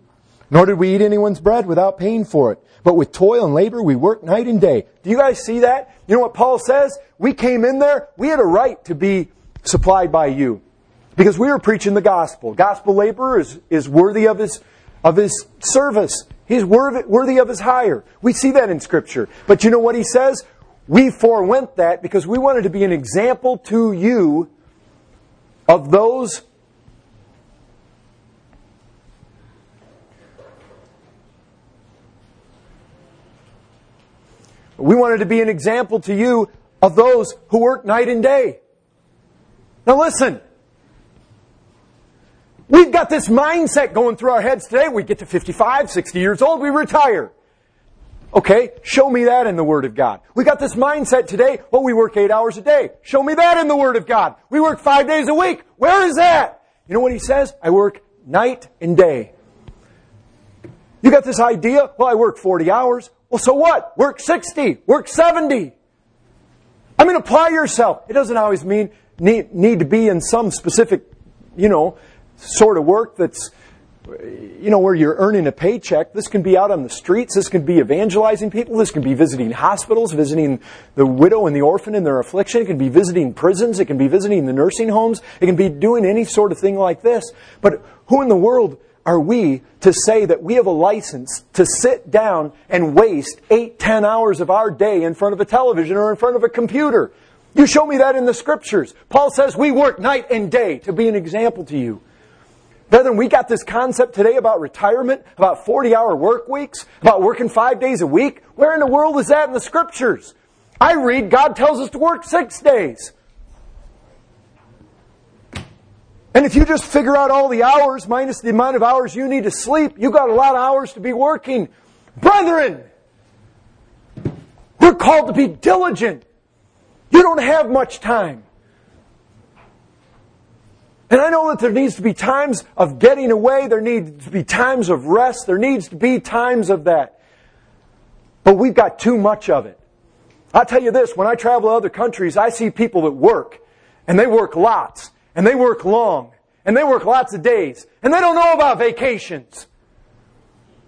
nor did we eat anyone's bread without paying for it. But with toil and labor, we worked night and day. Do you guys see that? You know what Paul says? We came in there, we had a right to be supplied by you. Because we were preaching the gospel. Gospel laborer is, is worthy of his, of his service. He's worthy, worthy of his hire. We see that in Scripture. But you know what he says? We forewent that because we wanted to be an example to you of those We wanted to be an example to you of those who work night and day. Now listen. We've got this mindset going through our heads today. We get to 55, 60 years old, we retire. Okay, show me that in the Word of God. We got this mindset today, well, we work eight hours a day. Show me that in the Word of God. We work five days a week. Where is that? You know what he says? I work night and day. You got this idea? Well, I work 40 hours. Well, so what? Work 60. Work 70. I mean, apply yourself. It doesn't always mean need, need to be in some specific, you know, sort of work that's you know, where you're earning a paycheck. This can be out on the streets. This can be evangelizing people. This can be visiting hospitals, visiting the widow and the orphan in their affliction. It can be visiting prisons. It can be visiting the nursing homes. It can be doing any sort of thing like this. But who in the world are we to say that we have a license to sit down and waste eight, ten hours of our day in front of a television or in front of a computer? You show me that in the scriptures. Paul says we work night and day to be an example to you. Brethren, we got this concept today about retirement, about 40 hour work weeks, about working five days a week. Where in the world is that in the scriptures? I read God tells us to work six days. And if you just figure out all the hours minus the amount of hours you need to sleep, you've got a lot of hours to be working. Brethren, we're called to be diligent. You don't have much time. And I know that there needs to be times of getting away, there needs to be times of rest, there needs to be times of that. But we've got too much of it. I'll tell you this, when I travel to other countries, I see people that work, and they work lots, and they work long, and they work lots of days, and they don't know about vacations.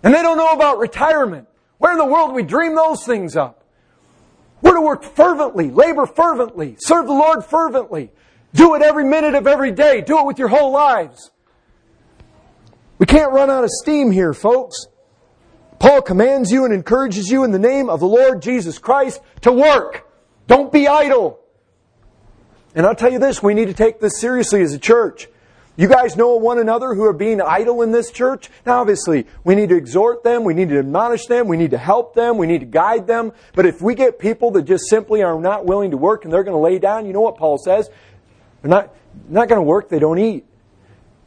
And they don't know about retirement. Where in the world do we dream those things up? We're to work fervently, labor fervently, serve the Lord fervently. Do it every minute of every day. Do it with your whole lives. We can't run out of steam here, folks. Paul commands you and encourages you in the name of the Lord Jesus Christ to work. Don't be idle. And I'll tell you this, we need to take this seriously as a church. You guys know one another who are being idle in this church? Now, obviously, we need to exhort them, we need to admonish them, we need to help them, we need to guide them. But if we get people that just simply are not willing to work and they're going to lay down, you know what Paul says? They're not, not going to work, they don't eat.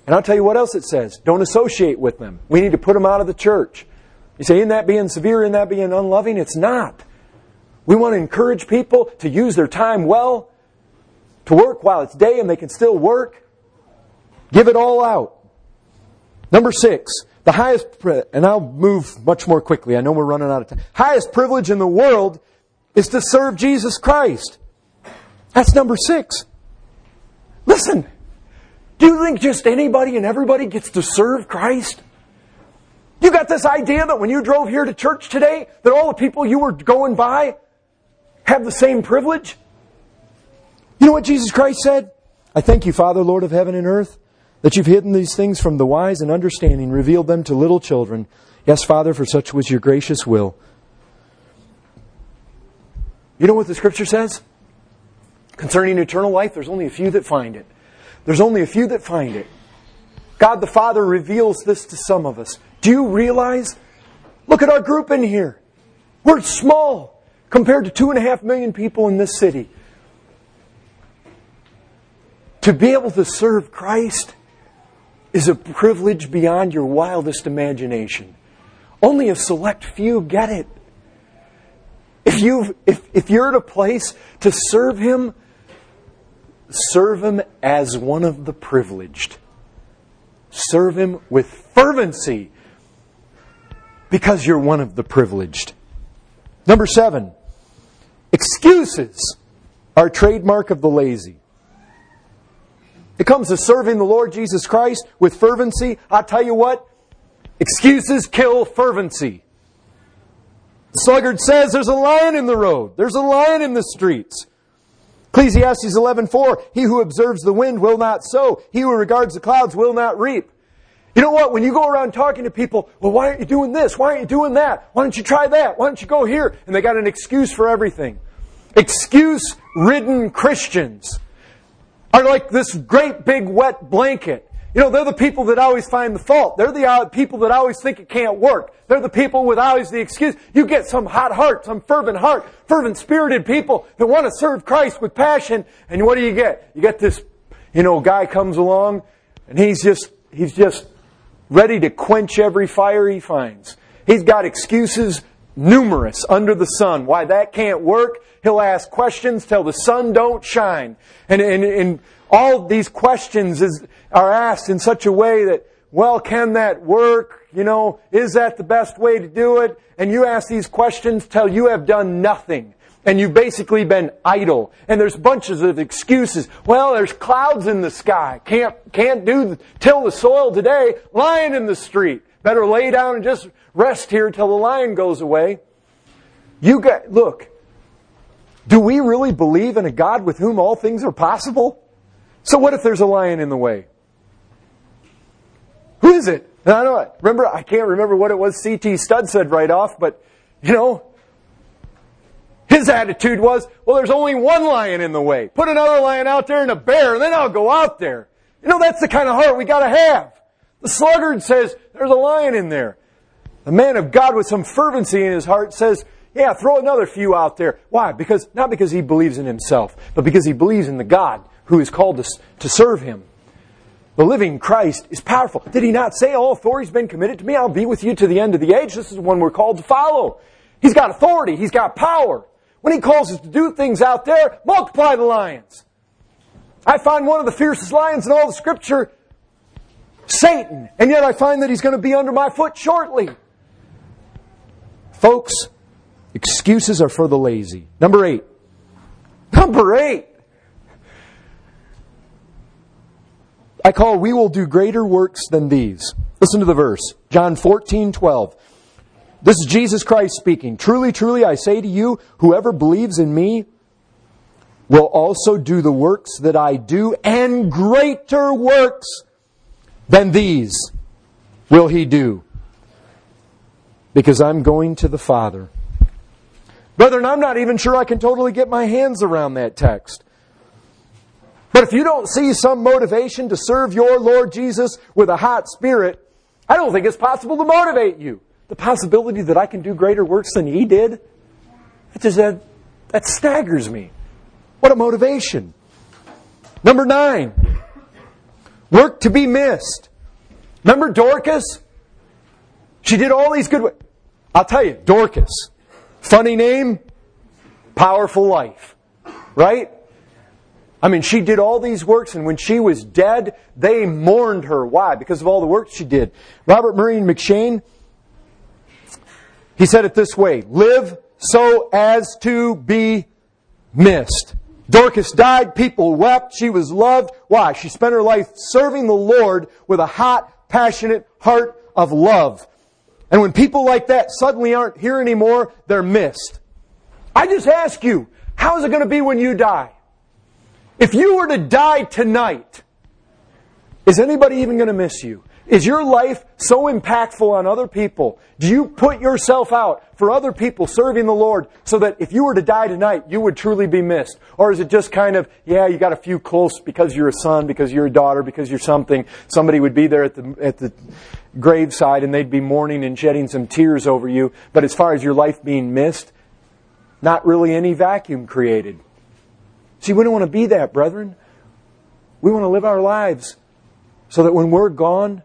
And I'll tell you what else it says. Don't associate with them. We need to put them out of the church. You say, isn't that being severe? Isn't that being unloving? It's not. We want to encourage people to use their time well, to work while it's day and they can still work. Give it all out. Number six, the highest, and I'll move much more quickly. I know we're running out of time. Highest privilege in the world is to serve Jesus Christ. That's number six. Listen, do you think just anybody and everybody gets to serve Christ? You got this idea that when you drove here to church today, that all the people you were going by have the same privilege? You know what Jesus Christ said? I thank you, Father, Lord of heaven and earth, that you've hidden these things from the wise and understanding, revealed them to little children. Yes, Father, for such was your gracious will. You know what the scripture says? Concerning eternal life, there's only a few that find it. There's only a few that find it. God the Father reveals this to some of us. Do you realize? Look at our group in here. We're small compared to two and a half million people in this city. To be able to serve Christ is a privilege beyond your wildest imagination. Only a select few get it. If, you if, if you're at a place to serve Him, serve Him as one of the privileged. Serve Him with fervency because you're one of the privileged. Number seven, excuses are trademark of the lazy. It comes to serving the Lord Jesus Christ with fervency. I tell you what, excuses kill fervency. Sluggard says there's a lion in the road. There's a lion in the streets. Ecclesiastes 11:4 He who observes the wind will not sow. He who regards the clouds will not reap. You know what? When you go around talking to people, well, why aren't you doing this? Why aren't you doing that? Why don't you try that? Why don't you go here? And they got an excuse for everything. Excuse ridden Christians are like this great big wet blanket. You know, they're the people that always find the fault. They're the uh, people that always think it can't work. They're the people with always the excuse. You get some hot heart, some fervent heart, fervent spirited people that want to serve Christ with passion. And what do you get? You get this, you know, guy comes along and he's just, he's just ready to quench every fire he finds. He's got excuses numerous under the sun why that can't work. He'll ask questions till the sun don't shine. And, and, and all these questions is, are asked in such a way that, well, can that work? You know, is that the best way to do it? And you ask these questions till you have done nothing. And you've basically been idle. And there's bunches of excuses. Well, there's clouds in the sky. Can't, can't do, till the soil today. Lion in the street. Better lay down and just rest here till the lion goes away. You got, look, do we really believe in a God with whom all things are possible? So what if there's a lion in the way? Who is it? And I don't know what remember. I can't remember what it was. C.T. Studd said right off, but you know, his attitude was, "Well, there's only one lion in the way. Put another lion out there and a bear, and then I'll go out there." You know, that's the kind of heart we got to have. The sluggard says, "There's a lion in there." The man of God with some fervency in his heart says, "Yeah, throw another few out there." Why? Because not because he believes in himself, but because he believes in the God who is called to, to serve him. The living Christ is powerful. Did he not say, All authority has been committed to me? I'll be with you to the end of the age. This is the one we're called to follow. He's got authority. He's got power. When he calls us to do things out there, multiply the lions. I find one of the fiercest lions in all the scripture, Satan. And yet I find that he's going to be under my foot shortly. Folks, excuses are for the lazy. Number eight. Number eight. I call, we will do greater works than these. Listen to the verse. John 14, 12. This is Jesus Christ speaking. Truly, truly, I say to you, whoever believes in me will also do the works that I do, and greater works than these will he do. Because I'm going to the Father. Brethren, I'm not even sure I can totally get my hands around that text. But if you don't see some motivation to serve your Lord Jesus with a hot spirit, I don't think it's possible to motivate you. The possibility that I can do greater works than He did, that, just, that, that staggers me. What a motivation. Number nine, work to be missed. Remember Dorcas? She did all these good. I'll tell you, Dorcas. Funny name, powerful life. Right? I mean, she did all these works, and when she was dead, they mourned her. Why? Because of all the work she did. Robert Murray M'Cheyne, he said it this way Live so as to be missed. Dorcas died, people wept, she was loved. Why? She spent her life serving the Lord with a hot, passionate heart of love. And when people like that suddenly aren't here anymore, they're missed. I just ask you, how is it going to be when you die? If you were to die tonight, is anybody even going to miss you? Is your life so impactful on other people? Do you put yourself out for other people serving the Lord so that if you were to die tonight, you would truly be missed? Or is it just kind of, yeah, you got a few close because you're a son, because you're a daughter, because you're something. Somebody would be there at the, at the graveside and they'd be mourning and shedding some tears over you. But as far as your life being missed, not really any vacuum created. See, we don't want to be that, brethren. We want to live our lives so that when we're gone,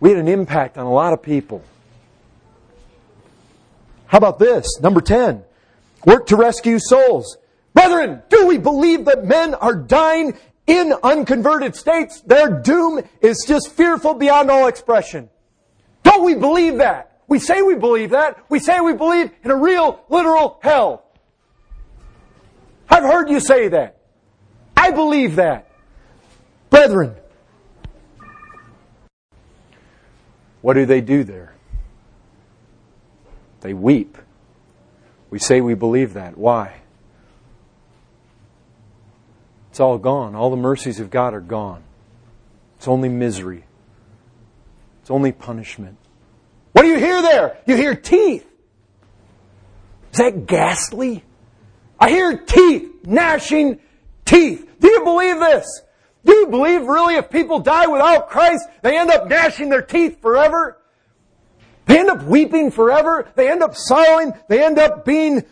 we had an impact on a lot of people. How about this? Number 10. Work to rescue souls. Brethren, do we believe that men are dying in unconverted states? Their doom is just fearful beyond all expression. Don't we believe that? We say we believe that. We say we believe in a real, literal hell. I've heard you say that. I believe that. Brethren, what do they do there? They weep. We say we believe that. Why? It's all gone. All the mercies of God are gone. It's only misery. It's only punishment. What do you hear there? You hear teeth. Is that ghastly? I hear teeth, gnashing teeth. Do you believe this? Do you believe really if people die without Christ, they end up gnashing their teeth forever? They end up weeping forever. They end up sorrowing. They end up being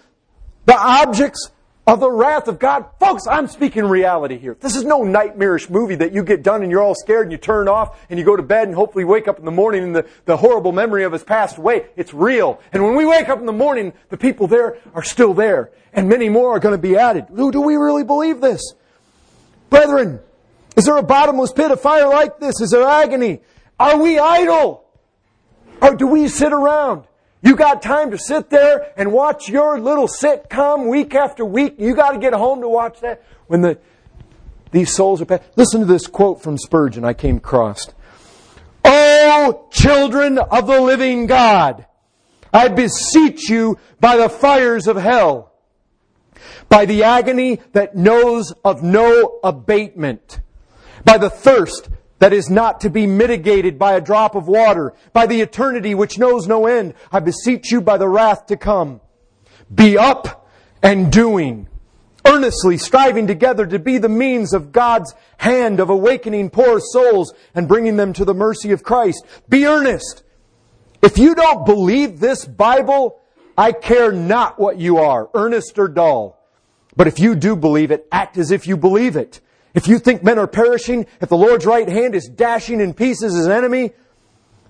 the objects of the wrath of God. Folks, I'm speaking reality here. This is no nightmarish movie that you get done and you're all scared and you turn off and you go to bed and hopefully wake up in the morning and the, the horrible memory of has passed away. It's real. And when we wake up in the morning, the people there are still there and many more are going to be added. Do, do we really believe this? Brethren, is there a bottomless pit of fire like this? Is there agony? Are we idle? Or do we sit around? You got time to sit there and watch your little sitcom week after week. You got to get home to watch that when the these souls are passed. Listen to this quote from Spurgeon I came across. Oh, children of the living God, I beseech you by the fires of hell, by the agony that knows of no abatement, by the thirst that is not to be mitigated by a drop of water, by the eternity which knows no end. I beseech you by the wrath to come. Be up and doing, earnestly striving together to be the means of God's hand of awakening poor souls and bringing them to the mercy of Christ. Be earnest. If you don't believe this Bible, I care not what you are, earnest or dull. But if you do believe it, act as if you believe it. If you think men are perishing, if the Lord's right hand is dashing in pieces his enemy,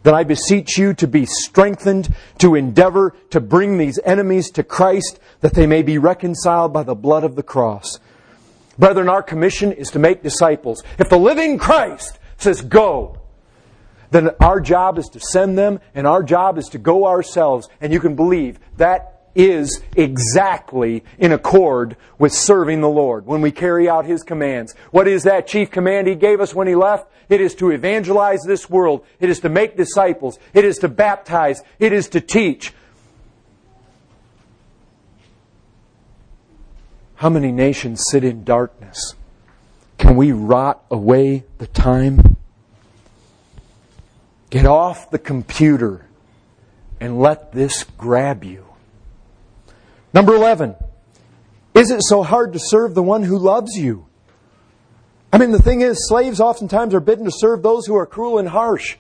then I beseech you to be strengthened, to endeavor to bring these enemies to Christ, that they may be reconciled by the blood of the cross. Brethren, our commission is to make disciples. If the living Christ says go, then our job is to send them, and our job is to go ourselves. And you can believe that is exactly in accord with serving the Lord when we carry out His commands. What is that chief command He gave us when He left? It is to evangelize this world. It is to make disciples. It is to baptize. It is to teach. How many nations sit in darkness? Can we rot away the time? Get off the computer and let this grab you. Number 11. Is it so hard to serve the one who loves you? I mean, the thing is, slaves oftentimes are bidden to serve those who are cruel and harsh.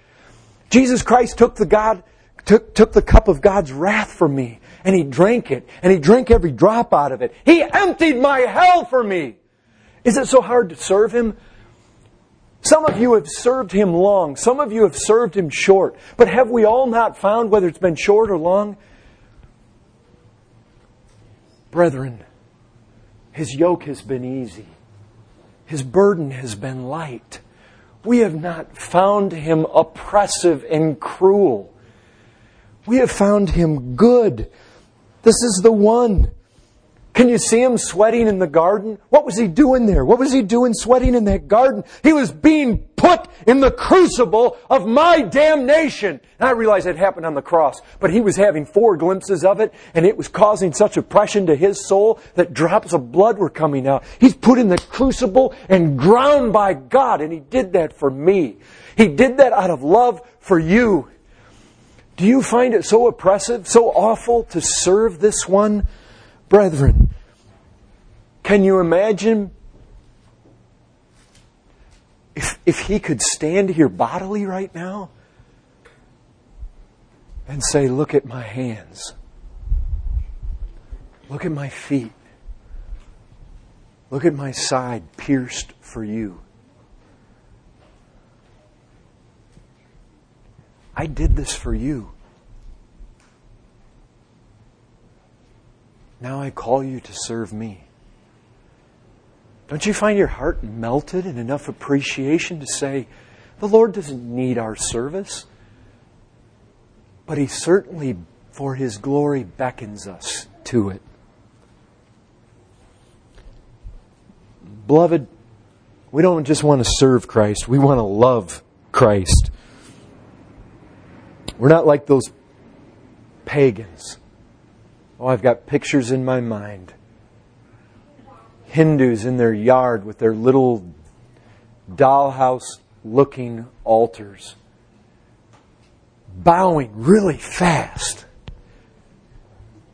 Jesus Christ took the God, took, took the cup of God's wrath for me, and he drank it, and he drank every drop out of it. He emptied my hell for me. Is it so hard to serve Him? Some of you have served Him long. Some of you have served Him short. But have we all not found, whether it's been short or long? Brethren, His yoke has been easy. His burden has been light. We have not found Him oppressive and cruel. We have found Him good. This is the one can you see him sweating in the garden? What was he doing there? What was he doing sweating in that garden? He was being put in the crucible of my damnation. And I realize it happened on the cross, but he was having fore glimpses of it, and it was causing such oppression to his soul that drops of blood were coming out. He's put in the crucible and ground by God, and he did that for me. He did that out of love for you. Do you find it so oppressive, so awful to serve this one? Brethren, can you imagine if, if he could stand here bodily right now and say, Look at my hands, look at my feet, look at my side pierced for you. I did this for you. Now I call you to serve me. Don't you find your heart melted in enough appreciation to say, the Lord doesn't need our service, but He certainly, for His glory, beckons us to it. Beloved, we don't just want to serve Christ, we want to love Christ. We're not like those pagans Oh, I've got pictures in my mind. Hindus in their yard with their little dollhouse looking altars, bowing really fast.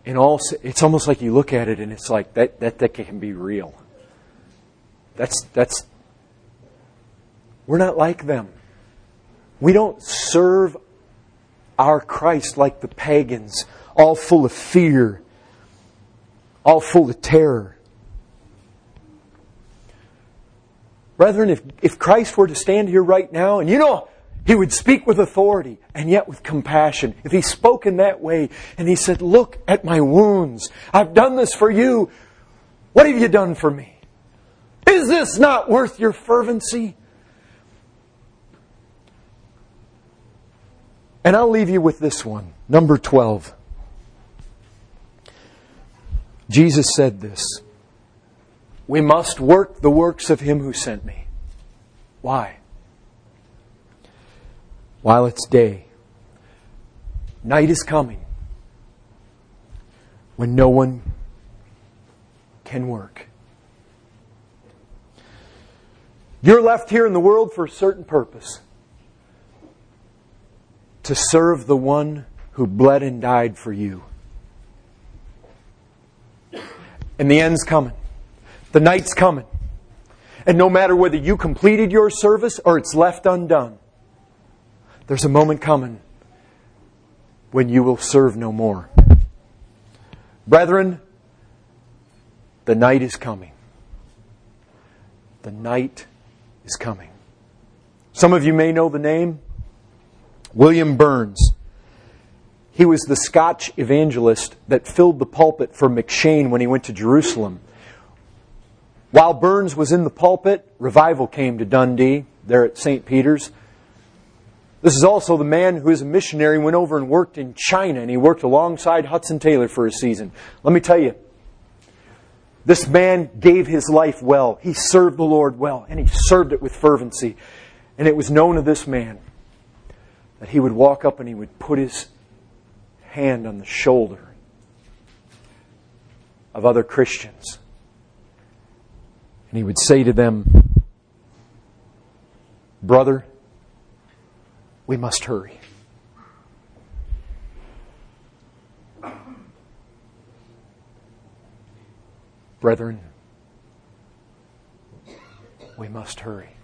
And all, it's almost like you look at it and it's like that, that, that can be real. That's, that's, we're not like them. We don't serve our Christ like the pagans all full of fear, all full of terror. Brethren, if, if Christ were to stand here right now, and you know, he would speak with authority and yet with compassion. If he spoke in that way and he said, Look at my wounds. I've done this for you. What have you done for me? Is this not worth your fervency? And I'll leave you with this one, number 12. Jesus said this We must work the works of him who sent me. Why? While it's day, night is coming when no one can work. You're left here in the world for a certain purpose to serve the one who bled and died for you. And the end's coming. The night's coming. And no matter whether you completed your service or it's left undone, there's a moment coming when you will serve no more. Brethren, the night is coming. The night is coming. Some of you may know the name William Burns. He was the Scotch evangelist that filled the pulpit for M'Cheyne when he went to Jerusalem. While Burns was in the pulpit, revival came to Dundee, there at St. Peter's. This is also the man who, as a missionary, went over and worked in China, and he worked alongside Hudson Taylor for a season. Let me tell you, this man gave his life well. He served the Lord well, and he served it with fervency. And it was known of this man that he would walk up and he would put his hand on the shoulder of other Christians. And he would say to them, Brother, we must hurry. Brethren, we must hurry.